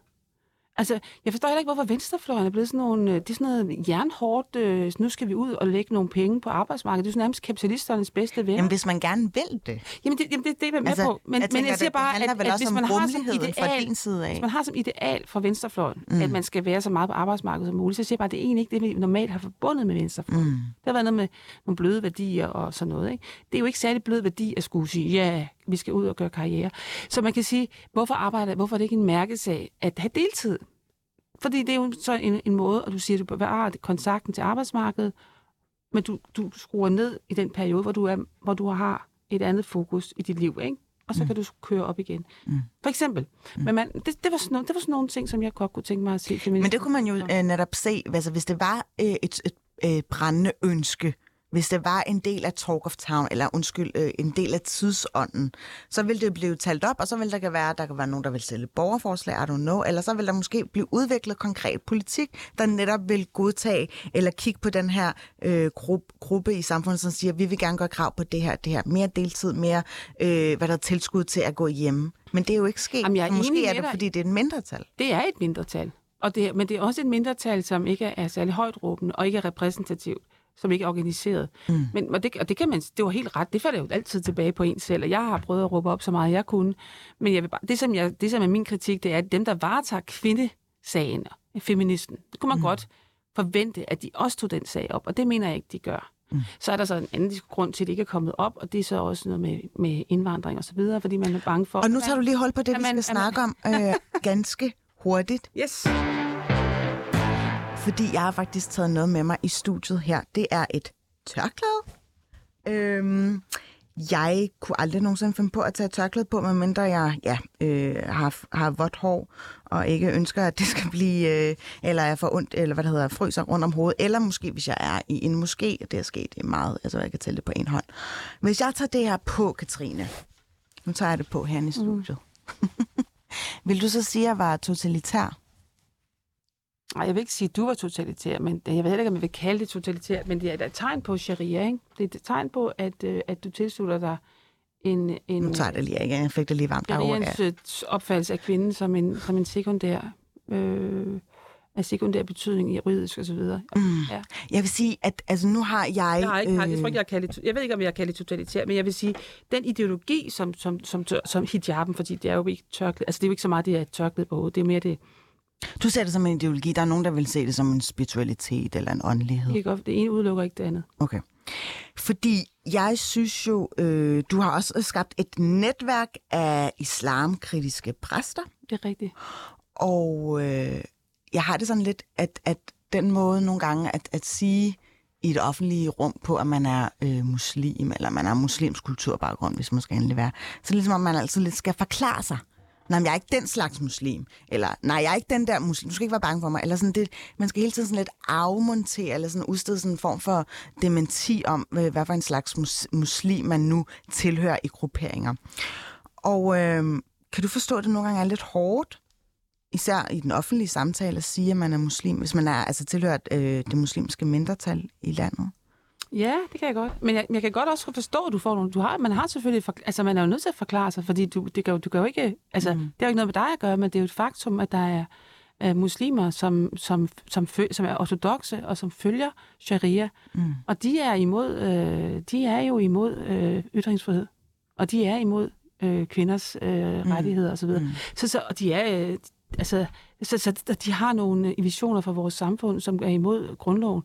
S2: Altså, jeg forstår heller ikke, hvorfor venstrefløjen er blevet sådan nogle, øh, det er sådan noget jernhårdt, øh, nu skal vi ud og lægge nogle penge på arbejdsmarkedet. Det er sådan nærmest kapitalisternes bedste ven.
S1: Jamen, hvis man gerne vil det.
S2: Jamen, det, jamen, det, det er jeg med altså, på. Men jeg, tænker, men jeg siger bare,
S1: det, det at, at hvis man har som ideal, fra din side af.
S2: hvis man har som ideal fra venstrefløjen, mm. at man skal være så meget på arbejdsmarkedet som muligt, så siger jeg bare, at det er egentlig ikke det, vi normalt har forbundet med venstrefløjen. Mm. Det har været noget med nogle bløde værdier og sådan noget. Ikke? Det er jo ikke særlig blød værdi at skulle sige, ja, vi skal ud og gøre karriere. Så man kan sige, hvorfor arbejder, hvorfor er det ikke en mærkesag at have deltid? Fordi det er jo så en, en måde, at du siger, at du bevarer kontakten til arbejdsmarkedet, men du, du skruer ned i den periode, hvor du, er, hvor du har et andet fokus i dit liv, ikke? og så mm. kan du køre op igen. Mm. For eksempel. Mm. Men man, det, det, var sådan nogle, det var sådan nogle ting, som jeg godt kunne tænke mig at se.
S1: Men det kunne man jo øh, netop se, altså hvis det var øh, et, et, øh, brændende ønske hvis det var en del af Talk of Town, eller undskyld, øh, en del af tidsånden, så ville det blive talt op, og så ville der være, der kan være nogen, der vil sælge borgerforslag, I don't know, eller så vil der måske blive udviklet konkret politik, der netop vil godtage eller kigge på den her øh, gruppe, gruppe i samfundet, som siger, vi vil gerne gøre krav på det her, det her, mere deltid, mere, øh, hvad der er tilskud til at gå hjemme. Men det er jo ikke sket. Jamen, jeg er måske er det, fordi det er et mindretal.
S2: Det er et mindretal. Og det, men det er også et mindretal, som ikke er særlig højt råbende og ikke er repræsentativt som ikke er organiseret. Mm. Men og det, og det kan man, det var helt ret. Det falder jo altid tilbage på en selv, og jeg har prøvet at råbe op så meget, jeg kunne. Men jeg vil bare, det, som jeg, det, som er min kritik, det er, at dem, der varetager kvindesagen, feministen, det kunne man mm. godt forvente, at de også tog den sag op, og det mener jeg ikke, de gør. Mm. Så er der så en anden grund til, at det ikke er kommet op, og det er så også noget med, med indvandring og så videre, fordi man er bange for...
S1: Og nu tager du lige hold på det, vi skal man, snakke om øh, ganske hurtigt.
S2: Yes
S1: fordi jeg har faktisk taget noget med mig i studiet her. Det er et tørklæde. Øhm, jeg kunne aldrig nogensinde finde på at tage tørklæde på, medmindre jeg ja, øh, har, har vådt hår, og ikke ønsker, at det skal blive, øh, eller jeg får ondt, eller hvad det hedder, fryser rundt om hovedet, eller måske hvis jeg er i en moské, og det er sket meget, altså jeg kan tælle det på en hånd. Hvis jeg tager det her på, Katrine, nu tager jeg det på her i mm. studiet, mm. vil du så sige, at jeg var totalitær?
S2: Nej, jeg vil ikke sige, at du var totalitær, men jeg ved heller ikke, om jeg vil kalde det totalitært, men det er et tegn på sharia, ikke? Det er et tegn på, at, øh, at du tilslutter dig en... en
S1: Nu tager jeg det lige igen. Jeg fik det lige varmt derovre. Ja.
S2: øh, opfattelse af kvinden som en, som en sekundær... Øh, af sekundær betydning i juridisk og så videre.
S1: Mm.
S2: Ja.
S1: Jeg vil sige, at altså, nu har jeg...
S2: Jeg, har ikke, øh... jeg, tror
S1: øh,
S2: ikke, jeg, kalder det, jeg ved ikke, om jeg kalder det totalitær, men jeg vil sige, den ideologi, som, som, som, som hijaben, fordi det er jo ikke tørklæde, altså det er jo ikke så meget, det er tørklæde på hovedet, det er mere det,
S1: Du ser det som en ideologi. Der er nogen, der vil se det som en spiritualitet eller en åndelighed.
S2: det, godt, det ene udelukker ikke det andet.
S1: Okay. Fordi jeg synes jo, øh, du har også skabt et netværk af islamkritiske præster,
S2: Det er rigtigt.
S1: og øh, jeg har det sådan lidt, at, at den måde nogle gange at, at sige i et offentlige rum på, at man er øh, muslim, eller man har muslimsk kulturbaggrund, hvis man skal endelig være, så er ligesom, om man altid lidt skal forklare sig. Nej, men jeg er ikke den slags muslim. Eller, nej, jeg er ikke den der muslim. Du skal ikke være bange for mig. Eller sådan det, man skal hele tiden sådan lidt afmontere, eller sådan udstede sådan en form for dementi om, øh, hvad for en slags mus- muslim man nu tilhører i grupperinger. Og øh, kan du forstå, at det nogle gange er lidt hårdt, især i den offentlige samtale, at sige, at man er muslim, hvis man er altså tilhørt øh, det muslimske mindretal i landet?
S2: Ja, det kan jeg godt. Men jeg, jeg kan godt også forstå, at du får nogle... Du har, man har selvfølgelig... For, altså, man er jo nødt til at forklare sig, fordi du, det kan, jo- du kan jo ikke... Altså, mm. det har jo ikke noget med dig at gøre, men det er jo et faktum, at der er uh, muslimer, som, som, som, fø, som er ortodoxe og som følger sharia.
S1: Mm.
S2: Og de er imod... Øh, de er jo imod øh, ytringsfrihed. Og de er imod øh, kvinders øh, rettigheder osv. Mm. Så, så, og de er... Øh, altså, så, så de har nogle øh, visioner for vores samfund, som er imod grundloven.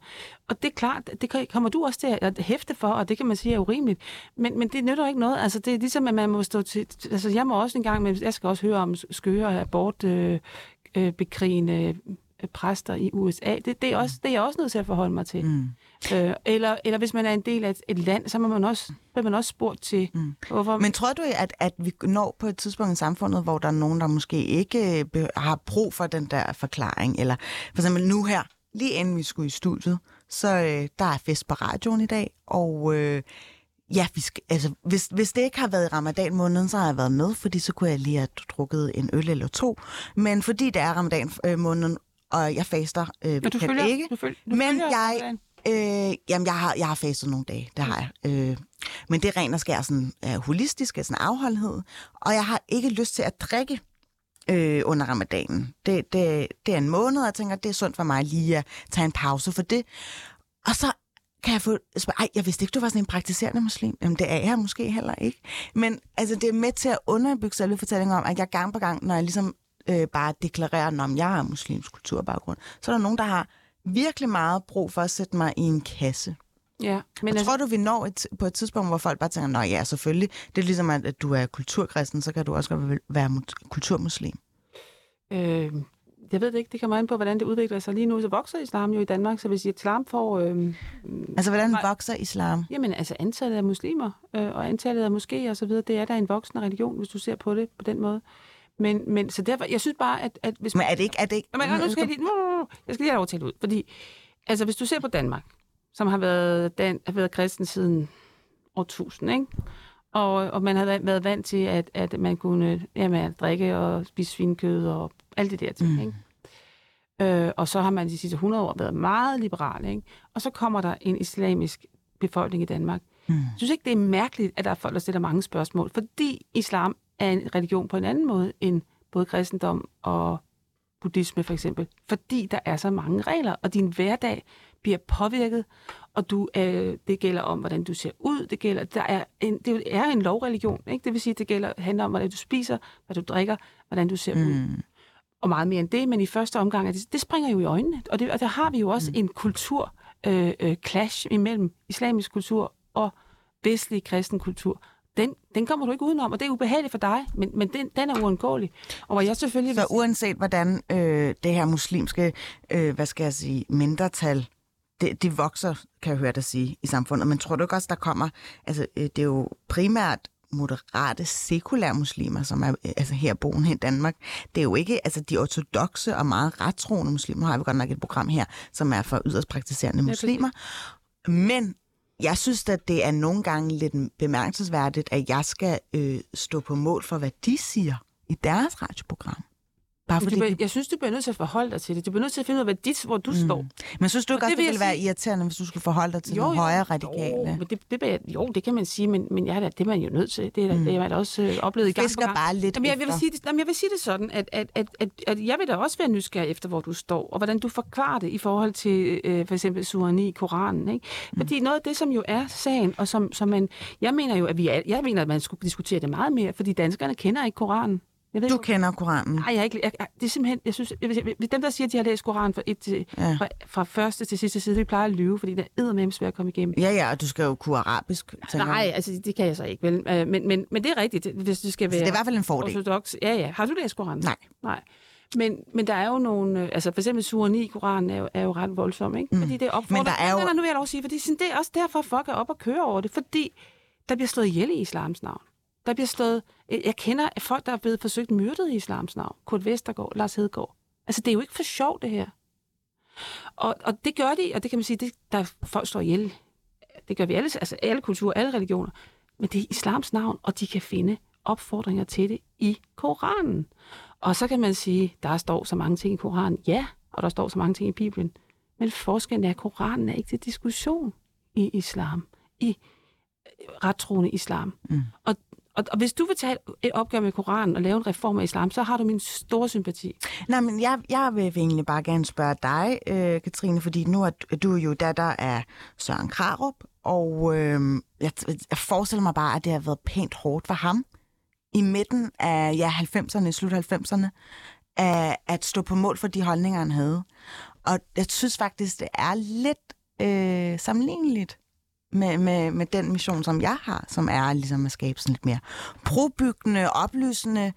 S2: Og det er klart, det kommer du også til at hæfte for, og det kan man sige er urimeligt. Men, men det nytter ikke noget. Altså, det er ligesom, at man må stå til... Altså, jeg må også en gang, men jeg skal også høre om skøre abort, øh, øh, bekrigende øh, præster i USA. Det, det, er også, det er jeg også nødt til at forholde mig til.
S1: Mm.
S2: Øh, eller, eller hvis man er en del af et, et land, så må man også, bliver man også spurgt til, mm. hvorfor...
S1: Men tror du, at, at vi når på et tidspunkt i samfundet, hvor der er nogen, der måske ikke øh, har brug for den der forklaring? Eller for eksempel nu her, lige inden vi skulle i studiet, så øh, der er fest på radioen i dag, og øh, ja, vi skal, altså, hvis, hvis det ikke har været i ramadan måneden, så har jeg været med, fordi så kunne jeg lige have drukket en øl eller to. Men fordi det er ramadan øh, måneden, og jeg faster øh,
S2: Og du følger,
S1: ikke,
S2: du følger, du
S1: men
S2: følger
S1: jeg-? Øh, jamen, jeg har, jeg har fastet nogle dage, det har jeg. Øh, men det er ren og skær sådan uh, holistisk, sådan afholdenhed. Og jeg har ikke lyst til at drikke øh, under ramadanen. Det, det, det er en måned, og jeg tænker, det er sundt for mig lige at tage en pause for det. Og så kan jeg få ej, jeg vidste ikke, du var sådan en praktiserende muslim. Jamen, det er jeg måske heller ikke. Men altså, det er med til at underbygge selve fortællingen om, at jeg gang på gang, når jeg ligesom øh, bare deklarerer, om jeg har muslimsk kulturbaggrund, så er der nogen, der har virkelig meget brug for at sætte mig i en kasse.
S2: Ja, men altså,
S1: tror du, vi når et, på et tidspunkt, hvor folk bare tænker, nå ja, selvfølgelig, det er ligesom, at, at du er kulturkristen, så kan du også godt være mu- kulturmuslim.
S2: øh, jeg ved det ikke, det kommer an på, hvordan det udvikler sig lige nu. Så vokser islam jo i Danmark, så hvis islam får... Øh,
S1: Altså, hvordan
S2: Nej.
S1: vokser islam?
S2: Jamen altså antallet af muslimer øh, og antallet af moskéer og så videre, det er da en voksende religion, hvis du ser på det på den måde. Men, men så derfor, jeg synes bare, at, at hvis
S1: Men er det ikke... Er det ikke
S2: Men, nu skal jeg, lige, nu, jeg skal lige have lov til ud. Fordi, altså, hvis du ser på Danmark, som har været, dan, har været kristen siden år 1000, ikke? Og, og man har været- været vant til, at, at man kunne jamen, at drikke og spise svinekød og alt det der ting,
S1: Mm.
S2: ikke? Øh, og så har man de sidste 100 år været meget liberal, ikke? Og så kommer der en islamisk befolkning i Danmark.
S1: Mm.
S2: Jeg synes ikke, det er mærkeligt, at der er folk, der stiller mange spørgsmål, fordi islam er en religion på en anden måde end både kristendom og buddhisme for eksempel. Fordi der er så mange regler, og din hverdag bliver påvirket, og du, øh, det gælder om, hvordan du ser ud, det gælder, der er en, det er en lovreligion, ikke? det vil sige, det gælder, handler om, hvordan du spiser, hvad du drikker, hvordan du ser mm. ud, og meget mere end det, men i første omgang, er det, det springer jo i øjnene, og, det, og der har vi jo også mm. en kultur øh, øh, clash imellem islamisk kultur og vestlig kristen kultur. Den, den kommer du ikke udenom, og det er ubehageligt for dig, men, men den, den er uundgåelig. Og hvor jeg selvfølgelig...
S1: Så uanset hvordan øh, det her muslimske, øh, hvad skal jeg sige, mindretal, det, det vokser, kan jeg høre dig sige, i samfundet. Men tror du ikke også, der kommer, altså øh, det er jo primært moderate, sekulære muslimer, som er øh, altså her boende i Danmark. Det er jo ikke altså de ortodoxe og meget rettroende muslimer. Har vi godt nok et program her, som er for yderst praktiserende muslimer. Men jeg synes, at det er nogle gange lidt bemærkelsesværdigt, at jeg skal øh, stå på mål for, hvad de siger i deres radioprogram. Bare fordi
S2: bliver- jeg synes, du bliver nødt til at forholde dig til det. Du bliver nødt til at finde ud af, hvad dit, hvor du mm. står.
S1: men synes du
S2: og
S1: ikke også,
S2: det
S1: det
S2: vil jeg
S1: ville være
S2: sige-
S1: irriterende, hvis du skulle forholde dig til jo, nogle højere radikale?
S2: Jo, men det, det, det, jo, det kan man sige, men, men jeg er da, det er man jo nødt til. Det er, mm. det er man også øh, oplevet i gang
S1: Fisker
S2: på gang.
S1: bare lidt
S2: jamen, jeg, vil
S1: efter.
S2: sige det, jamen, jeg vil sige det sådan, at, at, at, at, at jeg vil da også være nysgerrig efter, hvor du står, og hvordan du forklarer det i forhold til øh, for eksempel surani i Koranen. Ikke? Fordi noget af det, som jo er sagen, og som, som man... Jeg mener jo, at vi er, jeg mener, at man skulle diskutere det meget mere, fordi danskerne kender ikke Koranen. Jeg ved
S1: Du
S2: ikke,
S1: kender Koranen.
S2: Nej, jeg er ikke, jeg, jeg, det er simpelthen, jeg synes, jeg, jeg, dem der siger, at de har læst Koranen fra, et til,
S1: Ja.
S2: fra, fra første til sidste side, de plejer at lyve, fordi det er eddermame svært at komme igennem.
S1: Ja, ja, og du skal jo kunne arabisk.
S2: Nej,
S1: jeg.
S2: altså det kan jeg så ikke, vel? Øh, Men, men, men det er rigtigt, det- hvis det skal være
S1: Så det er i hvert fald en fordel.
S2: ortodox. Ja, ja. Har du læst Koranen?
S1: Nej.
S2: Nej. Men, men der er jo nogle, øh, altså for eksempel sure 9 i Koranen er jo, er jo ret voldsom, ikke? Fordi det opfordrer,
S1: Men der er jo-
S2: Nej, nu vil jeg lov sige, fordi sådan, det er også derfor, folk er op og kører over det, fordi der bliver slået ihjel i islams navn. Der bliver slået, jeg jeg kender folk, der er blevet forsøgt myrdet i islams navn. Kurt Vestergaard, Lars Hedegaard. Altså, det er jo ikke for sjov, det her. Og, og det gør de, og det kan man sige, det, der folk slår ihjel. Det gør vi alle, altså alle kulturer, alle religioner. Men det er islams navn, og de kan finde opfordringer til det i Koranen. Og så kan man sige, der står så mange ting i Koranen. Ja, og der står så mange ting i Bibelen. Men forskellen er, at Koranen er ikke til diskussion i islam. I rettroende islam. Mm. Og, og, og hvis du vil tage et- opgør med Koranen og lave en reform af islam, så har du min store sympati.
S1: Nej, men jeg, jeg vil egentlig bare gerne spørge dig, øh, Katrine, fordi nu er du jo datter af Søren Krarup, og øh, jeg, jeg forestiller mig bare, at det har været pænt hårdt for ham i midten af ja, 90'erne, slut 90'erne, at, at stå på mål for de holdninger, han havde. Og jeg synes faktisk, det er lidt øh, sammenligneligt med, med, med den mission, som jeg har, som er ligesom at skabe sådan lidt mere probyggende, oplysende,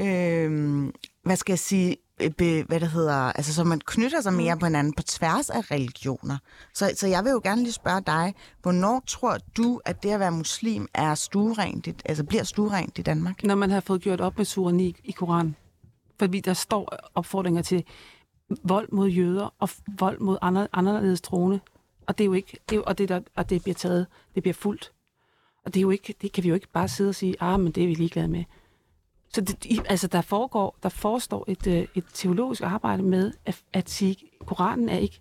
S1: øh, hvad skal jeg sige, øh, be, hvad det hedder, altså så man knytter sig mere på hinanden på tværs af religioner. Så, så jeg vil jo gerne lige spørge dig, hvornår tror du, at det at være muslim er stuerent, i- altså bliver stuerent i Danmark?
S2: Når man har fået gjort op med sura 9 i Koranen. Fordi der står opfordringer til vold mod jøder og vold mod andre, anderledes troende. Og det er jo ikke, det er, og, det der, og det bliver taget, det bliver fuldt. Og det, er jo ikke, det kan vi jo ikke bare sidde og sige, ah, men det er vi ligeglade med. Så det, altså, der foregår, der forestår et, øh, et teologisk arbejde med at, at sige, Koranen er ikke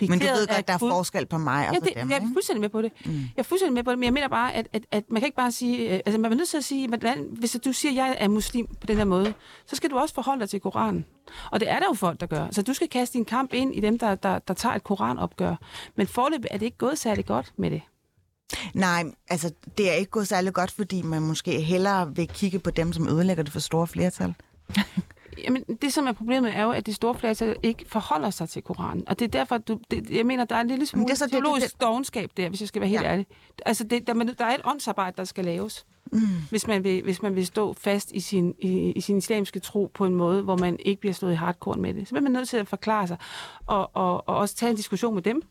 S1: men du ved godt, der er forskel på mig og
S2: Ja,
S1: på
S2: det,
S1: dem,
S2: jeg er fuldstændig med på det. Mm. Jeg er fuldstændig med på det, men jeg mener bare, at, at, at man kan ikke bare sige... øh, Altså, man er nødt til at sige, hvordan, hvis du siger, at jeg er muslim på den her måde, så skal du også forholde dig til Koranen. Og det er der jo folk, der gør. Så du skal kaste din kamp ind i dem, der, der, der tager et koranopgør. Men forløbet er det ikke gået særlig godt med det.
S1: Nej, altså det er ikke gået særlig godt, fordi man måske hellere vil kigge på dem, som ødelægger det for store flertal.
S2: Jamen, det som er problemet er jo, at det store flertal ikke forholder sig til Koranen. Og det er derfor, du, det, jeg mener, der er en lille smule
S1: det er så
S2: teologisk
S1: det-
S2: dogenskab der, hvis jeg skal være helt
S1: Ja.
S2: ærlig. Altså, det, der, der er et åndsarbejde, der skal laves. Mm. Hvis, man vil, hvis man vil stå fast i sin, i, i sin islamiske tro på en måde, hvor man ikke bliver slået i hardcore med det. Så bliver man nødt til at forklare sig, og, og, og også tage en diskussion med dem.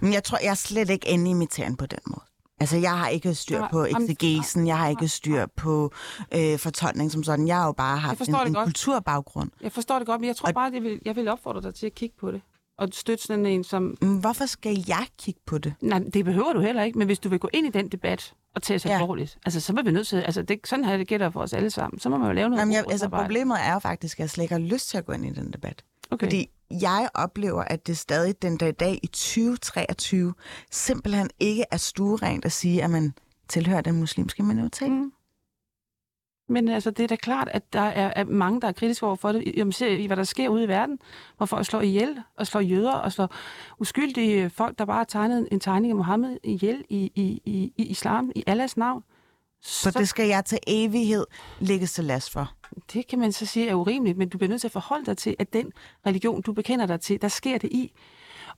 S1: Men jeg tror, jeg er slet ikke inde i miteren på den måde. Altså, jeg har ikke styr på
S2: jamen,
S1: exegesen, jeg har ikke styr på øh, fortolkning som sådan. Jeg har jo bare haft en, en
S2: godt.
S1: kulturbaggrund.
S2: Jeg forstår det godt, men jeg tror bare, at jeg vil, jeg vil opfordre dig til at kigge på det. Og støtte sådan en, som
S1: Men Hvorfor skal jeg kigge på det?
S2: Nej, det behøver du heller ikke, men hvis du vil gå ind i den debat og tage sig
S1: Ja.
S2: alvorligt, altså så er vi nødt til, altså det, sådan her det gætter for os alle sammen, så må man jo lave noget
S1: Jamen, jeg, altså, problemet er jo faktisk, at jeg slet ikke har lyst til at gå ind i den debat.
S2: okay.
S1: Fordi jeg oplever, at det stadig den dag i dag i 2023 simpelthen ikke er stuerent at sige, at man tilhører den muslimske minoritet.
S2: Mm. Men altså, det er da klart, at der er, er mange, der er kritiske over for det. Jamen, ser I, hvad der sker ude i verden, hvor folk slår ihjel, og slår jøder, og slår uskyldige folk, der bare har tegnet en tegning af Mohammed ihjel i, i, i, i islam, i Allahs navn.
S1: Så det skal jeg til evighed lægges til last for.
S2: Det kan man så sige er urimeligt, men du bliver nødt til at forholde dig til, at den religion, du bekender dig til, der sker det i.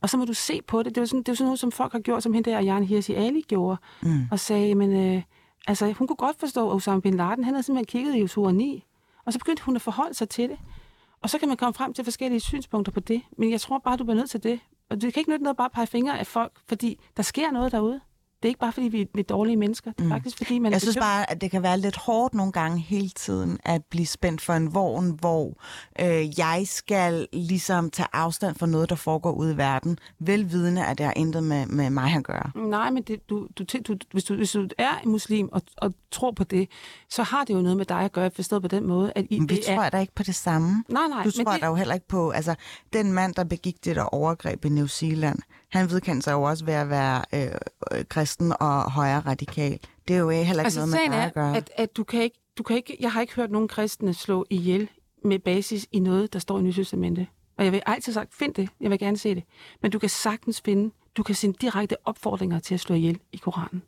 S2: Og så må du se på det. Det er jo sådan, det er sådan noget, som folk har gjort, som hende der Jan Hirsi Ali gjorde, mm. og sagde, men øh, altså, hun kunne godt forstå, at Osama Bin Laden, han havde simpelthen kigget i Usura 9, og så begyndte hun at forholde sig til det. Og så kan man komme frem til forskellige synspunkter på det. Men jeg tror bare, du bliver nødt til det. Og du kan ikke nytte noget bare at pege fingre af folk, fordi der sker noget derude. Det er ikke bare, fordi vi er, vi er dårlige mennesker. Det er mm. faktisk, fordi man...
S1: Jeg synes bare, at det kan være lidt hårdt nogle gange hele tiden at blive spændt for en vogn, hvor øh, jeg skal ligesom tage afstand fra noget, der foregår ude i verden, velvidende, at det har intet med, med mig at gøre.
S2: Nej, men det, du, du, du, hvis, du, hvis du er muslim og, og tror på det, så har det jo noget med dig at gøre, forstået på den måde. At I,
S1: Men vi
S2: det
S1: tror
S2: er,
S1: da ikke på det samme.
S2: Nej, nej.
S1: Du tror
S2: det,
S1: da jo heller ikke på, altså den mand, der begik det der overgreb i New Zealand, han vedkendte sig jo også ved at være øh, øh, kristen og højre radikal. Det er jo heller ikke
S2: altså,
S1: noget dig
S2: er,
S1: at gøre.
S2: at, at du kan ikke, du kan ikke, jeg har ikke hørt nogen kristne slå ihjel med basis i noget, der står i Nytestamentet. Og jeg vil altid sagt, find det. Jeg vil gerne se det. Men du kan sagtens finde, du kan sende direkte opfordringer til at slå ihjel i Koranen.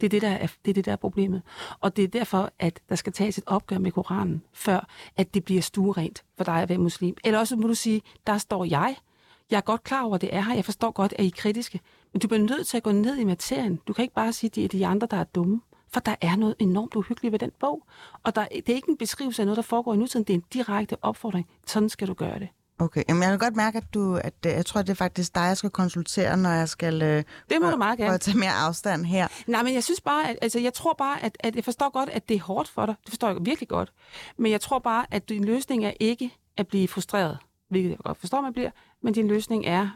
S2: Det er det, der er, det er det, der er problemet. Og det er derfor, at der skal tages et opgør med Koranen, før at det bliver stuerent for dig at være muslim. Eller også må du sige, der står jeg. Jeg er godt klar over, at det er her. Jeg forstår godt, at I er kritiske. Men du bliver nødt til at gå ned i materien. Du kan ikke bare sige, at det er de andre, der er dumme. For der er noget enormt uhyggeligt ved den bog. Og der, det er ikke en beskrivelse af noget, der foregår i nutiden. Det er en direkte opfordring. Sådan skal du gøre det.
S1: Okay, Jamen, jeg kan godt mærke, at du, at øh, jeg tror, det er faktisk dig, jeg skal konsultere, når jeg skal øh,
S2: Det må du meget
S1: prøve
S2: gerne.
S1: at tage mere afstand her.
S2: Nej, men jeg synes bare, at, altså, jeg tror bare, at, at jeg forstår godt, at det er hårdt for dig. Det forstår jeg virkelig godt. Men jeg tror bare, at din løsning er ikke at blive frustreret, hvilket jeg godt forstår, man bliver, men din løsning er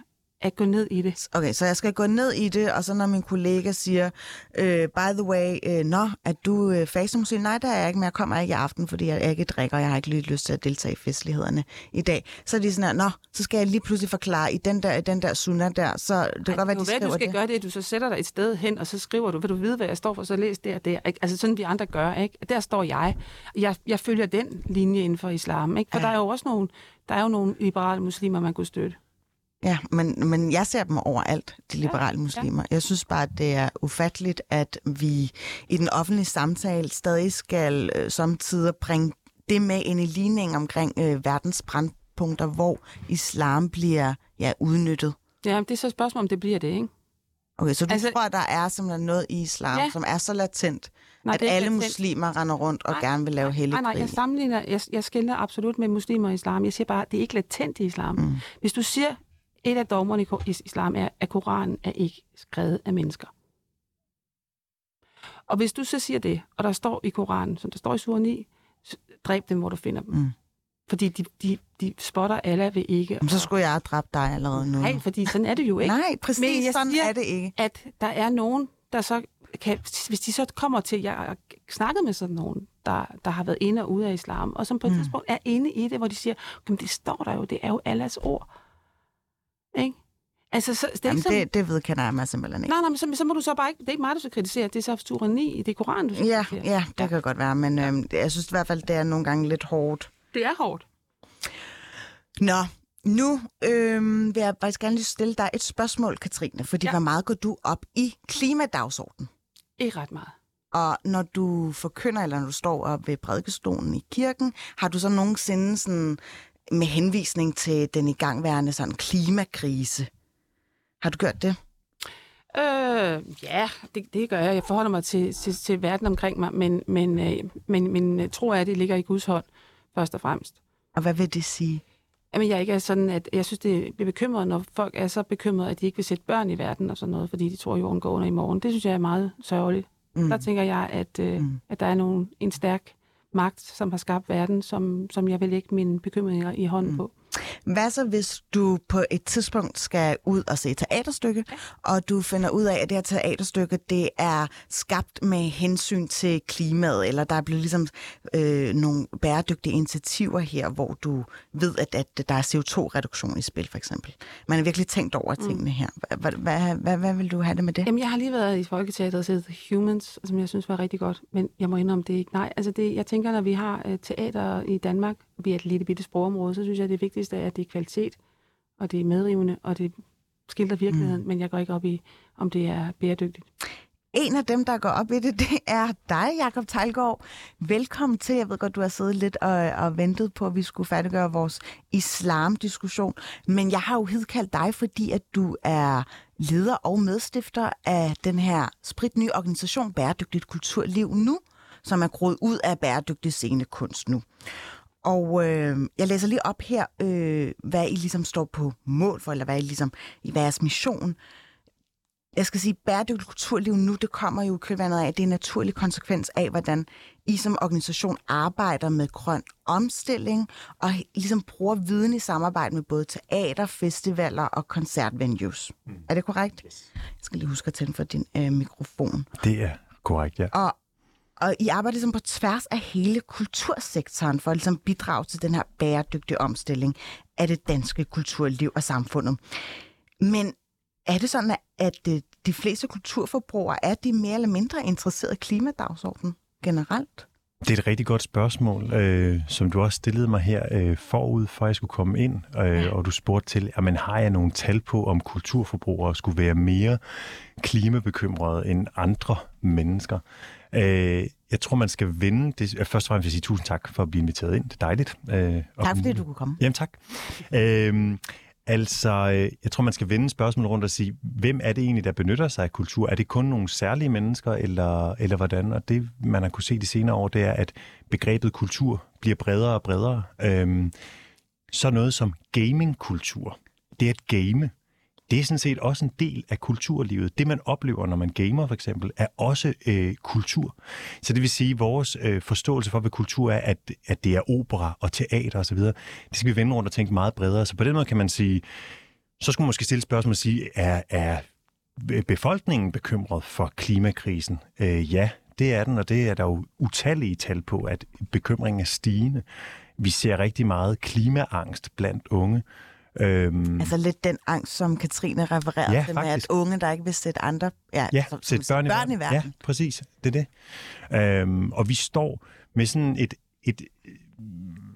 S2: at gå ned i det.
S1: Okay, så jeg skal gå ned i det, og så når min kollega siger, øh, by the way, øh, nå, at du øh, faster nej, der er jeg ikke, men jeg kommer ikke i aften, fordi jeg ikke drikker, og jeg har ikke lige lyst til at deltage i festlighederne i dag. Så er de sådan her, nå, så skal jeg lige pludselig forklare i den der, i den der sunna der, så det kan godt være, de skriver
S2: du skal
S1: det.
S2: gøre det, at du så sætter dig et sted hen, og så skriver du, vil du vide, hvad jeg står for, så læs det og det. Ikke? Altså sådan vi andre gør, ikke? Der står jeg. jeg. Jeg følger den linje inden for islam, ikke? For
S1: Ja.
S2: der er jo også nogle, der er jo nogle liberale muslimer, man kunne støtte.
S1: Ja, men, men jeg ser dem overalt, de liberale muslimer. Jeg synes bare, at det er ufatteligt, at vi i den offentlige samtale stadig skal øh, samtidig bringe det med ind i ligningen omkring øh, verdens brandpunkter, hvor islam bliver ja, udnyttet.
S2: Ja, det er så et spørgsmål, om det bliver det, ikke?
S1: Okay, så du
S2: Altså-
S1: tror, at der er simpelthen noget i islam,
S2: Ja.
S1: ja. som er så latent,
S2: Nej,
S1: at alle
S2: latent.
S1: muslimer render rundt og
S2: Nej,
S1: gerne vil lave hellig
S2: Nej, nej, jeg sammenligner, jeg, jeg skiller absolut med muslimer og islam. Jeg siger bare, at det er ikke latent i islam. Mm. Hvis du siger, et af dogmerne i islam er, at Koranen er ikke skrevet af mennesker. Og hvis du så siger det, og der står i Koranen, som der står i sur 9, s- dræb dem, hvor du finder dem.
S1: Mm.
S2: Fordi de, de, de spotter alle ved ikke.
S1: Jamen, så skulle jeg have dræbt dig allerede nu.
S2: Nej, fordi sådan er det jo ikke.
S1: Nej, præcis
S2: Men jeg
S1: sådan
S2: siger-
S1: er det ikke.
S2: at der er nogen, der så kan, hvis de så kommer til, jeg har snakket med sådan nogen, der, der har været inde og ude af islam, og som på et mm. tidspunkt er inde i det, hvor de siger, men det står der jo, det er jo Allahs ord. Ikke? Altså, så, det er
S1: Jamen,
S2: ikke sådan,
S1: det, det jeg mig simpelthen ikke.
S2: Nej, nej, men så, så, må du så bare ikke, det er ikke mig, du skal kritisere, det er så sura 9 i det Koran, du skal
S1: Ja,
S2: kritisere.
S1: ja, det kan godt være, men øhm, jeg synes i hvert fald, det er nogle gange lidt hårdt.
S2: Det er hårdt.
S1: Nå, nu øhm, vil jeg faktisk gerne lige stille dig et spørgsmål, Katrine, fordi
S2: Ja.
S1: ja. hvor meget går du op i klimadagsordenen?
S2: Ikke ret meget.
S1: Og når du forkynder, eller når du står op ved prædikestolen i kirken, har du så nogensinde sådan, med henvisning til den igangværende sådan, klimakrise, har du gjort det?
S2: Øh, ja, det, det gør jeg. Jeg forholder mig til, til, til verden omkring mig, men, men, øh, men, men øh, tror jeg, at det ligger i Guds hånd, først og fremmest.
S1: Og hvad vil det sige?
S2: Jamen, jeg ikke er sådan, at jeg synes, det bliver bekymret, når folk er så bekymrede, at de ikke vil sætte børn i verden og sådan noget, fordi de tror, at jorden går under i morgen. Det synes jeg er meget sørgeligt. Mm. Der tænker jeg, at, øh, mm. at der er nogen, en stærk magt, som har skabt verden, som, som jeg vil lægge mine bekymringer i hånden mm. på.
S1: Hvad så, hvis du på et tidspunkt skal ud og se et teaterstykke, og du finder ud af, at det her teaterstykke, det er skabt med hensyn til klimaet, eller der er blevet ligesom øh, nogle bæredygtige initiativer her, hvor du ved, at, at der er CO2-reduktion i spil, for eksempel. Man har virkelig tænkt over tingene her. Hvad, hvad, hvad, hvad vil du have det med det?
S2: Jamen, jeg har lige været i Folketeateret og set The Humans, som jeg synes var rigtig godt, men jeg må indrømme det ikke. Nej, altså det, jeg tænker, når vi har uh, teater i Danmark, vi er et lille bitte sprogområde, så synes jeg, det vigtigste er, at det er kvalitet, og det er medrivende, og det skildrer virkeligheden, mm. men jeg går ikke op i, om det er bæredygtigt.
S1: En af dem, der går op i det, det er dig, Jakob Tejlgaard. Velkommen til. Jeg ved godt, du har siddet lidt og, og ventet på, at vi skulle færdiggøre vores islamdiskussion. Men jeg har jo hidkaldt dig, fordi at du er leder og medstifter af den her spritnye organisation Bæredygtigt Kulturliv Nu, som er groet ud af bæredygtig scenekunst nu. Og øh, jeg læser lige op her, øh, hvad I ligesom står på mål for, eller hvad I ligesom i jeres mission. jeg skal sige, bæredygtigt kulturliv nu, det kommer jo kølvandet af, det er en naturlig konsekvens af, hvordan I som organisation arbejder med grøn omstilling, og ligesom bruger viden i samarbejde med både teater, festivaler og koncertvenues. Mm. Er det korrekt? Yes. Jeg skal lige huske at tænde for din øh, mikrofon.
S3: Det er korrekt, ja.
S1: Og, og I arbejder ligesom på tværs af hele kultursektoren for at ligesom bidrage til den her bæredygtige omstilling af det danske kulturliv og samfundet. Men er det sådan, at de fleste kulturforbrugere, er de mere eller mindre interesserede i klimadagsordenen generelt?
S3: Det er et rigtig godt spørgsmål, øh, som du også stillede mig her øh, forud, for jeg skulle komme ind, øh, og du spurgte til, jamen, har jeg nogle tal på, om kulturforbrugere skulle være mere klimabekymrede end andre mennesker? Øh, jeg tror, man skal vende det. Først og fremmest vil jeg sige tusind tak for at blive inviteret ind. Det er dejligt.
S1: Øh, tak fordi du kunne komme.
S3: Jamen tak. Øh, Altså, øh, jeg tror, man skal vende spørgsmålet rundt og sige, hvem er det egentlig, der benytter sig af kultur? Er det kun nogle særlige mennesker, eller, eller hvordan? Og det, man har kunne se de senere år, det er, at begrebet kultur bliver bredere og bredere. Øhm, så noget som gamingkultur, det er et game det er sådan set også en del af kulturlivet. Det, man oplever, når man gamer for eksempel, er også øh, kultur. Så det vil sige, at vores øh, forståelse for, hvad kultur er, at, at det er opera og teater osv., det skal vi vende rundt og tænke meget bredere. Så på den måde kan man sige, så skulle man måske stille spørgsmål og sige, er, er befolkningen bekymret for klimakrisen? Øh, ja, det er den, og det er der jo utallige tal på, at bekymringen er stigende. Vi ser rigtig meget klimaangst blandt unge.
S1: Øhm, altså lidt den angst, som Katrine refererede ja, til, med at unge, der ikke vil sætte andre
S3: ja, ja, som, sætte børn, børn i, verden. Ja, præcis. Det er det. Øhm, og vi står med sådan et, et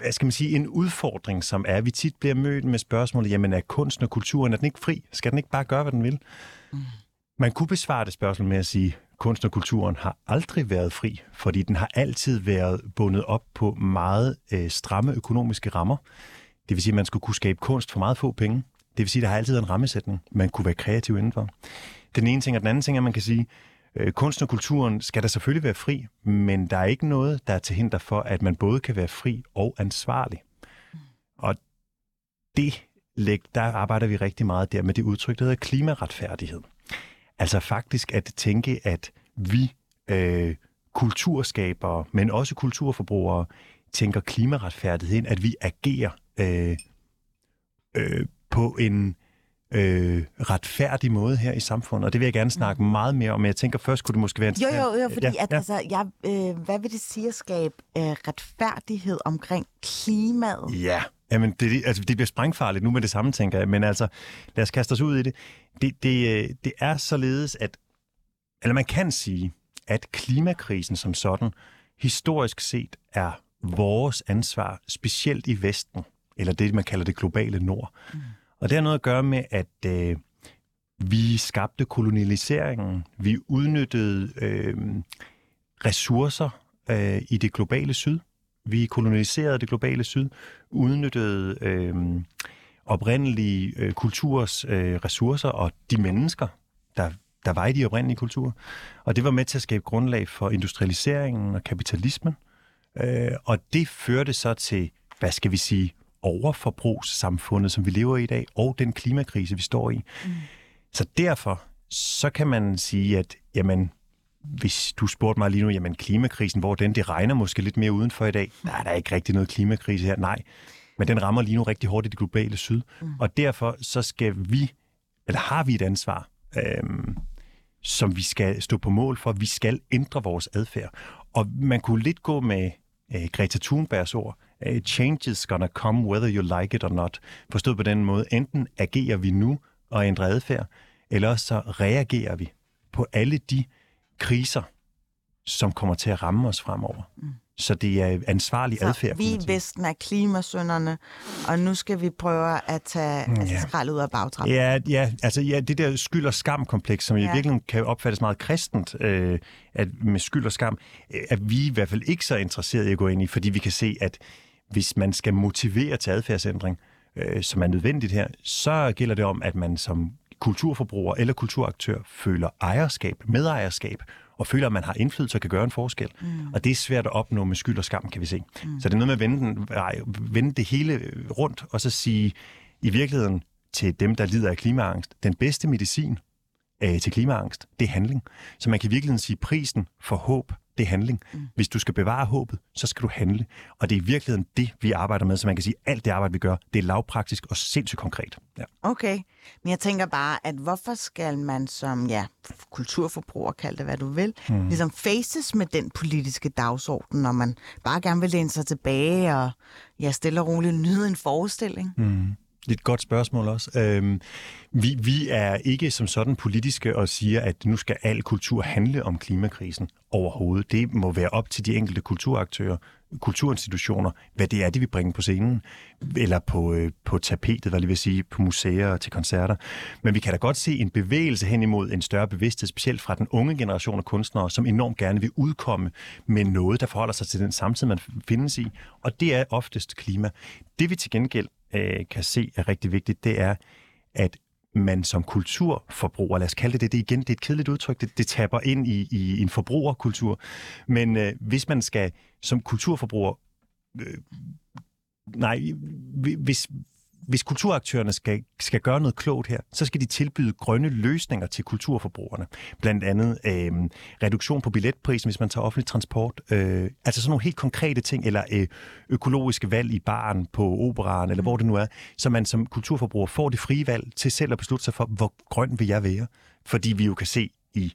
S3: hvad skal man sige, en udfordring, som er, at vi tit bliver mødt med spørgsmålet, jamen er kunsten og kulturen, er den ikke fri? Skal den ikke bare gøre, hvad den vil? Mm. Man kunne besvare det spørgsmål med at sige, kunst og kulturen har aldrig været fri, fordi den har altid været bundet op på meget øh, stramme økonomiske rammer. Det vil sige, at man skulle kunne skabe kunst for meget få penge. Det vil sige, at der har altid en rammesætning, man kunne være kreativ indenfor. Den ene ting, og den anden ting er, at man kan sige, øh, kunsten og kulturen skal der selvfølgelig være fri, men der er ikke noget, der er til hinder for, at man både kan være fri og ansvarlig. Og det, der arbejder vi rigtig meget der med det udtryk, der hedder klimaretfærdighed. Altså faktisk at tænke, at vi øh, kulturskabere, men også kulturforbrugere, tænker klimaretfærdighed ind, at vi agerer øh, øh, på en øh, retfærdig måde her i samfundet, og det vil jeg gerne snakke mm. meget mere om, men jeg tænker først kunne det måske være...
S1: Jo, jo, jo, fordi ja, at, ja. Altså, jeg, øh, hvad vil det sige at skabe øh, retfærdighed omkring klimaet?
S3: Ja, Jamen, det, altså, det bliver sprængfarligt nu med det samme, tænker jeg, men altså, lad os kaste os ud i det. Det, det, øh, det er således, at, eller man kan sige, at klimakrisen som sådan, historisk set er vores ansvar, specielt i Vesten eller det, man kalder det globale nord. Mm. Og det har noget at gøre med, at øh, vi skabte kolonialiseringen, vi udnyttede øh, ressourcer øh, i det globale syd. Vi koloniserede det globale syd, udnyttede øh, oprindelige øh, kulturs øh, ressourcer og de mennesker, der, der var i de oprindelige kulturer. Og det var med til at skabe grundlag for industrialiseringen og kapitalismen. Øh, og det førte så til, hvad skal vi sige, overforbrugssamfundet, som vi lever i i dag, og den klimakrise, vi står i. Mm. Så derfor, så kan man sige, at jamen, hvis du spurgte mig lige nu, jamen klimakrisen, hvor den, det regner måske lidt mere udenfor i dag. Nej, der er ikke rigtig noget klimakrise her. Nej, men den rammer lige nu rigtig hårdt i det globale syd. Mm. Og derfor så skal vi, eller har vi et ansvar, øhm, som vi skal stå på mål for. Vi skal ændre vores adfærd. Og man kunne lidt gå med øh, Greta Thunbergs ord, change is gonna come whether you like it or not. Forstået på den måde, enten agerer vi nu og ændrer adfærd, eller også så reagerer vi på alle de kriser, som kommer til at ramme os fremover. Mm. Så det er ansvarlig så adfærd.
S1: vi i Vesten er klimasønderne, og nu skal vi prøve at tage mm, altså, ja. skrald ud af bagtrappen.
S3: Ja, ja, altså ja, det der skyld- og skam-kompleks, som ja. i virkeligheden kan opfattes meget kristent øh, at med skyld og skam, øh, er vi i hvert fald ikke så interesserede i at gå ind i, fordi vi kan se, at hvis man skal motivere til adfærdsændring, øh, som er nødvendigt her, så gælder det om, at man som kulturforbruger eller kulturaktør føler ejerskab, medejerskab, og føler, at man har indflydelse og kan gøre en forskel. Mm. Og det er svært at opnå med skyld og skam, kan vi se. Mm. Så det er noget med at vende, den, nej, vende det hele rundt, og så sige, i virkeligheden til dem, der lider af klimaangst, den bedste medicin, øh, til klimaangst, det er handling. Så man kan virkelig sige, at prisen for håb, det er handling. Mm. Hvis du skal bevare håbet, så skal du handle. Og det er i virkeligheden det, vi arbejder med. Så man kan sige, at alt det arbejde, vi gør, det er lavpraktisk og sindssygt konkret. Ja.
S1: Okay, men jeg tænker bare, at hvorfor skal man som ja, kulturforbruger, kald det hvad du vil, mm. ligesom faces med den politiske dagsorden, når man bare gerne vil læne sig tilbage og ja, stille og roligt nyde en forestilling?
S3: Mm. Det er et godt spørgsmål også. Øhm, vi, vi er ikke som sådan politiske og siger, at nu skal al kultur handle om klimakrisen overhovedet. Det må være op til de enkelte kulturaktører, kulturinstitutioner, hvad det er, de vil bringe på scenen, eller på, øh, på tapetet, hvad det vil sige, på museer og til koncerter. Men vi kan da godt se en bevægelse hen imod en større bevidsthed, specielt fra den unge generation af kunstnere, som enormt gerne vil udkomme med noget, der forholder sig til den samtid, man findes i. Og det er oftest klima. Det vi til gengæld øh, kan se er rigtig vigtigt, det er, at man som kulturforbruger, lad os kalde det det, det igen, det er et kedeligt udtryk, det, det taber ind i, i en forbrugerkultur, men øh, hvis man skal som kulturforbruger, øh, nej, hvis, hvis kulturaktørerne skal, skal gøre noget klogt her, så skal de tilbyde grønne løsninger til kulturforbrugerne. Blandt andet øh, reduktion på billetprisen, hvis man tager offentlig transport. Øh, altså sådan nogle helt konkrete ting, eller øh, økologiske valg i baren på operaren, eller mm. hvor det nu er, så man som kulturforbruger får det frie valg til selv at beslutte sig for, hvor grøn vil jeg være. Fordi vi jo kan se i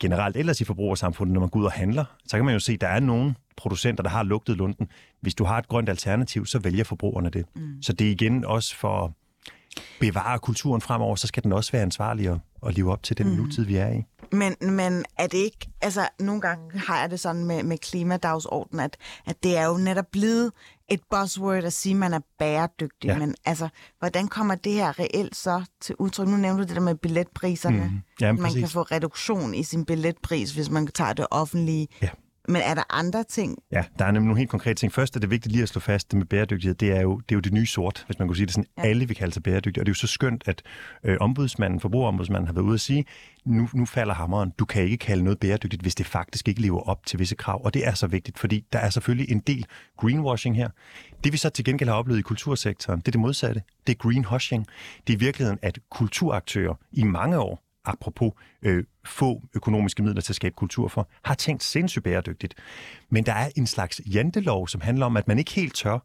S3: generelt ellers i forbrugersamfundet, når man går ud og handler, så kan man jo se, at der er nogle producenter, der har lugtet lunden. Hvis du har et grønt alternativ, så vælger forbrugerne det. Mm. Så det er igen også for bevare kulturen fremover, så skal den også være ansvarlig og, og leve op til den mm. nutid, vi er i.
S1: Men, men er det ikke, altså nogle gange har jeg det sådan med, med klimadagsordenen, at, at det er jo netop blevet et buzzword at sige, at man er bæredygtig, ja. men altså, hvordan kommer det her reelt så til udtryk? Nu nævnte du det der med billetpriserne. Mm. Ja, man præcis. kan få reduktion i sin billetpris, hvis man tager det offentlige. Ja. Men er der andre ting?
S3: Ja, der er nemlig nogle helt konkrete ting. Først er det vigtigt lige at slå fast, det med bæredygtighed, det er jo det, er jo det nye sort, hvis man kunne sige det sådan. Ja. Alle vil kalde sig bæredygtige, og det er jo så skønt, at øh, ombudsmanden, forbrugerombudsmanden har været ude at sige, nu, nu falder hammeren. Du kan ikke kalde noget bæredygtigt, hvis det faktisk ikke lever op til visse krav. Og det er så vigtigt, fordi der er selvfølgelig en del greenwashing her. Det vi så til gengæld har oplevet i kultursektoren, det er det modsatte. Det er greenwashing. Det er i virkeligheden, at kulturaktører i mange år apropos øh, få økonomiske midler til at skabe kultur for, har tænkt sindssygt bæredygtigt. Men der er en slags jantelov, som handler om, at man ikke helt tør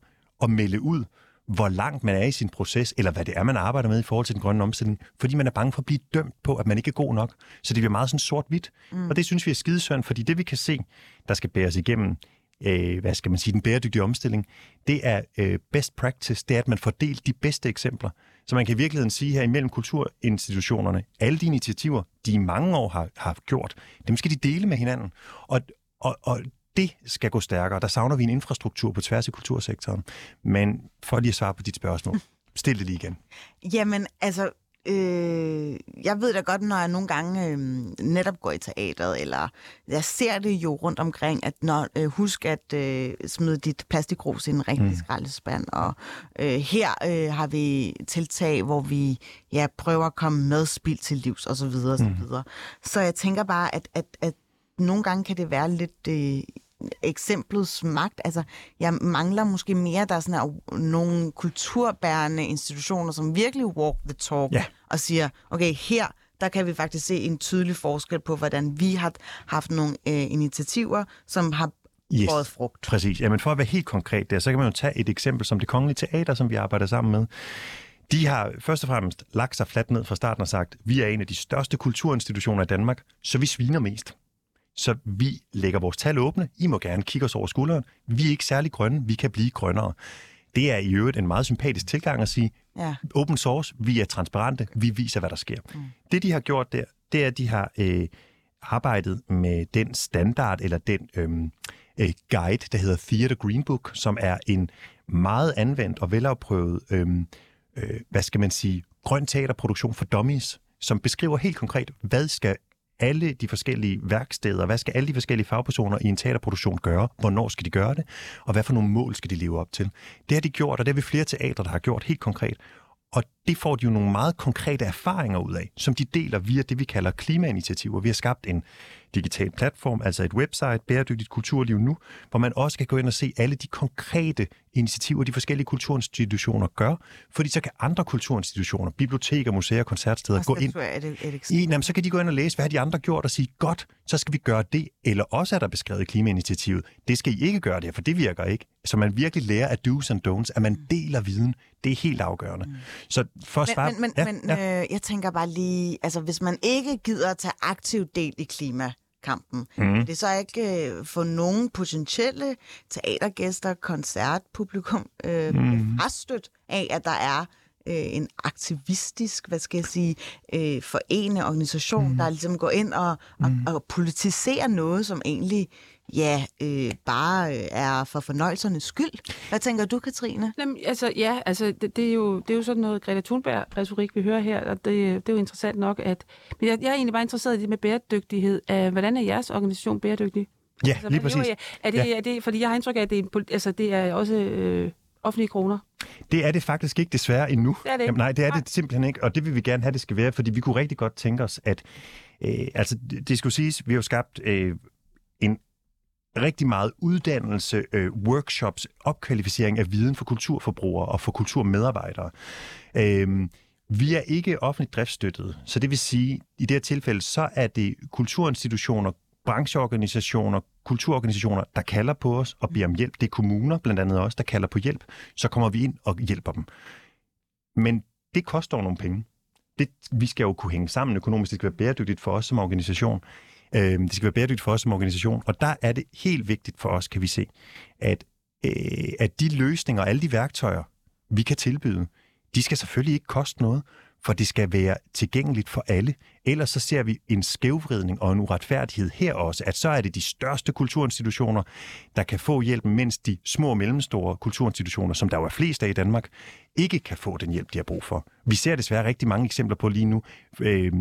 S3: at melde ud, hvor langt man er i sin proces, eller hvad det er, man arbejder med i forhold til den grønne omstilling, fordi man er bange for at blive dømt på, at man ikke er god nok. Så det bliver meget sådan sort-hvidt. Mm. Og det synes vi er skidesøren, fordi det vi kan se, der skal bæres igennem øh, hvad skal man sige, den bæredygtige omstilling, det er øh, best practice, det er, at man får delt de bedste eksempler. Så man kan i virkeligheden sige her imellem kulturinstitutionerne, alle de initiativer, de i mange år har, har gjort, dem skal de dele med hinanden. Og, og, og det skal gå stærkere. Der savner vi en infrastruktur på tværs af kultursektoren. Men for lige at svare på dit spørgsmål, stil det lige igen.
S1: Jamen, altså, Øh, jeg ved da godt, når jeg nogle gange øh, netop går i teateret, eller jeg ser det jo rundt omkring, at når øh, husk at øh, smide dit plastikgrus i en rigtig mm. skraldespand, og øh, her øh, har vi tiltag, hvor vi ja, prøver at komme med spild til livs, og så videre, og så mm. videre. Så jeg tænker bare, at, at, at nogle gange kan det være lidt... Øh, eksemplets magt. Altså, jeg mangler måske mere, der er sådan her, nogle kulturbærende institutioner, som virkelig walk the talk ja. og siger, okay, her der kan vi faktisk se en tydelig forskel på, hvordan vi har haft nogle øh, initiativer, som har yes. båret frugt.
S3: Præcis. Jamen for at være helt konkret der, så kan man jo tage et eksempel som det Kongelige Teater, som vi arbejder sammen med. De har først og fremmest lagt sig fladt ned fra starten og sagt, vi er en af de største kulturinstitutioner i Danmark, så vi sviner mest. Så vi lægger vores tal åbne. I må gerne kigge os over skulderen. Vi er ikke særlig grønne. Vi kan blive grønnere. Det er i øvrigt en meget sympatisk tilgang at sige, ja. open source, vi er transparente, vi viser, hvad der sker. Mm. Det, de har gjort der, det er, at de har øh, arbejdet med den standard, eller den øhm, øh, guide, der hedder Theater Green Book, som er en meget anvendt og velafprøvet, øhm, øh, hvad skal man sige, grøn teaterproduktion for dummies, som beskriver helt konkret, hvad skal alle de forskellige værksteder, hvad skal alle de forskellige fagpersoner i en teaterproduktion gøre, hvornår skal de gøre det, og hvad for nogle mål skal de leve op til. Det har de gjort, og det har vi flere teatre, der har gjort helt konkret. Og det får de jo nogle meget konkrete erfaringer ud af, som de deler via det, vi kalder klimainitiativer. Vi har skabt en digital platform, altså et website, Bæredygtigt Kulturliv Nu, hvor man også kan gå ind og se alle de konkrete initiativer, de forskellige kulturinstitutioner gør, fordi så kan andre kulturinstitutioner, biblioteker, museer, koncertsteder gå ind
S1: Er det et
S3: i, jamen, så kan de gå ind og læse, hvad har de andre gjort, og sige, godt, så skal vi gøre det. Eller også er der beskrevet klimainitiativet, det skal I ikke gøre det for det virker ikke. Så man virkelig lærer af do's and don'ts, at man deler viden. Det er helt afgørende. Mm. Så for at svare...
S1: Men, men,
S3: ja,
S1: men
S3: ja.
S1: Øh, jeg tænker bare lige, altså hvis man ikke gider at tage aktiv del i klimakampen, mm. det så ikke øh, få nogen potentielle teatergæster, koncertpublikum øh, mm. frastødt af, at der er øh, en aktivistisk, hvad skal jeg sige, øh, forening, organisation, mm. der ligesom går ind og, og,
S3: Mhm.
S1: og politiserer noget, som egentlig ja, øh, bare øh, er for fornøjelsernes skyld. Hvad tænker du, Katrine?
S2: Jamen, altså, ja, altså, det, det, er jo, det er jo sådan noget Greta Thunberg-retorik, vi hører her, og det, det er jo interessant nok, at... Men jeg, jeg er egentlig bare interesseret i det med bæredygtighed. Uh, hvordan er jeres organisation bæredygtig?
S3: Ja,
S2: Altså,
S3: lige præcis.
S2: Er det,
S3: Ja.
S2: er det, fordi jeg har indtryk af, at det er, en altså, det er også øh, offentlige kroner.
S3: Det er det faktisk ikke desværre endnu.
S2: Det er det ikke.
S3: Jamen, nej, det er
S2: Nej.
S3: det simpelthen ikke, og det vil vi gerne have, det skal være, fordi vi kunne rigtig godt tænke os, at øh, altså, det, det skulle siges, vi har jo skabt øh, en rigtig meget uddannelse, øh, workshops, opkvalificering af viden for kulturforbrugere og for kulturmedarbejdere. Øh, vi er ikke offentligt driftsstøttet, så det vil sige, i det her tilfælde, så er det kulturinstitutioner, brancheorganisationer, kulturorganisationer, der kalder på os og beder om hjælp. Det er kommuner, blandt andet også, der kalder på hjælp. Så kommer vi ind og hjælper dem. Men det koster jo nogle penge. Det, vi skal jo kunne hænge sammen økonomisk. Det skal være bæredygtigt for os som organisation. Øh, det skal være bæredygtigt for os som organisation. Og der er det helt vigtigt for os, kan vi se, at, øh, at de løsninger og alle de værktøjer, vi kan tilbyde, de skal selvfølgelig ikke koste noget, for det skal være tilgængeligt for alle. Ellers så ser vi en skævvridning og en uretfærdighed her også, at så er det de største kulturinstitutioner, der kan få hjælpen, mens de små og mellemstore kulturinstitutioner, som der jo er flest af i Danmark, ikke kan få den hjælp, de har brug for. Vi ser desværre rigtig mange eksempler på lige nu. Øh,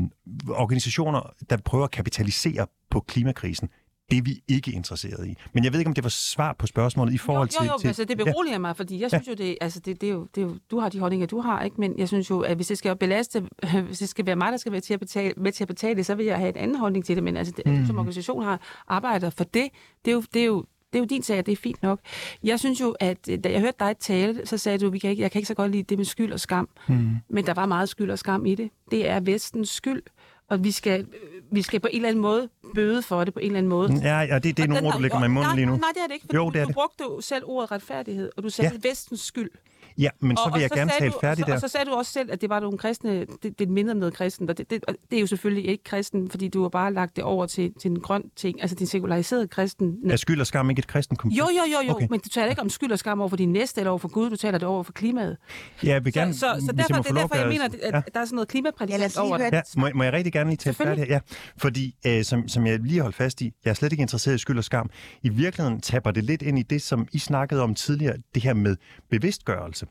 S3: organisationer, der prøver at kapitalisere på klimakrisen. Det er vi ikke interesseret i. Men jeg ved ikke, om det var svar på spørgsmålet i forhold
S2: jo, jo, jo,
S3: til... til
S2: altså det beroliger mig, fordi jeg synes jo, det, altså det, det, er jo, det er jo, du har de holdninger, du har, ikke? men jeg synes jo, at hvis det skal belaste, hvis det skal være mig, der skal være til at betale, med til at betale det, så vil jeg have en anden holdning til det, men altså, det, mm. som organisation har arbejdet for det, det er jo, det er jo det er jo din sag, og det er fint nok. Jeg synes jo, at øh, da jeg hørte dig tale, så sagde du, at vi kan ikke, jeg kan ikke så godt lide det med skyld og skam. Mm. Men der var meget skyld og skam i det. Det er vestens skyld, og vi skal, øh, vi skal på en eller anden måde bøde for det på en eller anden måde.
S3: Ja, ja det, det er
S2: Og
S3: nogle ord, du lægger mig i munden
S2: nej,
S3: lige nu.
S2: Nej, det er det ikke, for
S3: Jo,
S2: du,
S3: det
S2: du
S3: det.
S2: brugte jo selv ordet retfærdighed, og du sagde
S3: ja.
S2: vestens skyld.
S3: Ja, men så
S2: Og-
S3: vil
S2: og
S3: jeg gerne
S2: sagde
S3: tale færdigt
S2: og så,
S3: der.
S2: Og så sagde du også selv, at det var nogle kristne, det, det mindede om noget kristen, og det, det, og det er jo selvfølgelig ikke kristen, fordi du har bare lagt det over til, til en grøn ting, altså din sekulariserede kristen.
S3: Er skyld og skam ikke et kristen koncept?
S2: Jo, jo, jo, jo,
S3: Okay.
S2: men du taler ikke om skyld og skam over for din næste eller over for Gud, du taler det over for klimaet.
S3: Ja, jeg vil gerne,
S2: så, så, så
S3: jeg
S2: derfor,
S3: må
S2: det er derfor, jeg mener, at, at
S3: Ja.
S2: der er sådan noget
S1: Ja,
S2: klimaprædikant
S1: lige
S2: over det.
S3: Ja, må, jeg- må jeg rigtig gerne lige tale færdigt her? Ja, fordi øh, som, som jeg lige holdt fast i, jeg er slet ikke interesseret i skyld og skam. I virkeligheden tapper det lidt ind i det, som I snakkede om tidligere, det her med bevidstgørelse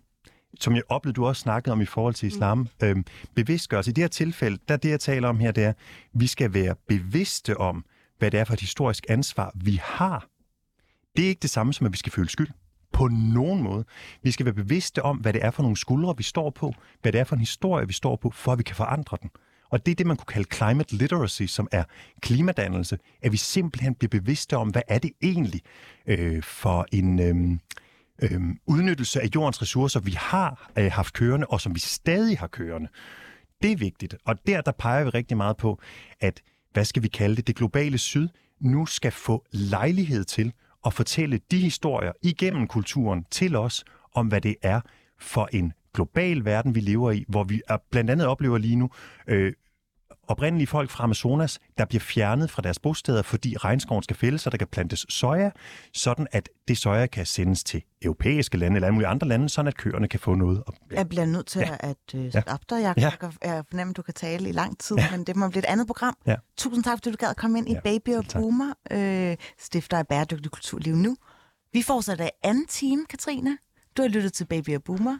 S3: som jeg oplevede, du også snakkede om i forhold til islam. Mm. Øhm, bevidstgørelse. I det her tilfælde, der det, jeg taler om her, det er, vi skal være bevidste om, hvad det er for et historisk ansvar, vi har. Det er ikke det samme som, at vi skal føle skyld. På nogen måde. Vi skal være bevidste om, hvad det er for nogle skuldre, vi står på, hvad det er for en historie, vi står på, for at vi kan forandre den. Og det er det, man kunne kalde climate literacy, som er klimadannelse, at vi simpelthen bliver bevidste om, hvad er det egentlig øh, for en øh, øh, udnyttelse af jordens ressourcer, vi har øh, haft kørende, og som vi stadig har kørende. Det er vigtigt. Og der, der peger vi rigtig meget på, at, hvad skal vi kalde det, det globale syd, nu skal få lejlighed til at fortælle de historier igennem kulturen til os, om hvad det er for en global verden, vi lever i, hvor vi er, blandt andet oplever lige nu øh, oprindelige folk fra Amazonas, der bliver fjernet fra deres bosteder, fordi regnskoven skal fældes, så der kan plantes soja, sådan at det soja kan sendes til europæiske lande eller alle mulige andre lande, sådan at køerne kan få noget. at-
S1: Jeg bliver nødt til
S3: Ja.
S1: ja. at uh, stoppe dig, Jacob.
S3: Ja.
S1: Ja. Jeg, fornemmer, at du kan tale i lang tid, ja. men det må blive et andet program.
S3: Ja.
S1: Tusind tak, fordi du gad at komme ind
S3: Ja,
S1: i Baby og
S3: tak.
S1: Boomer, øh, stifter af Bæredygtig Kulturliv Nu. Vi fortsætter i anden time, Katrine. Du har lyttet til Baby og Boomer.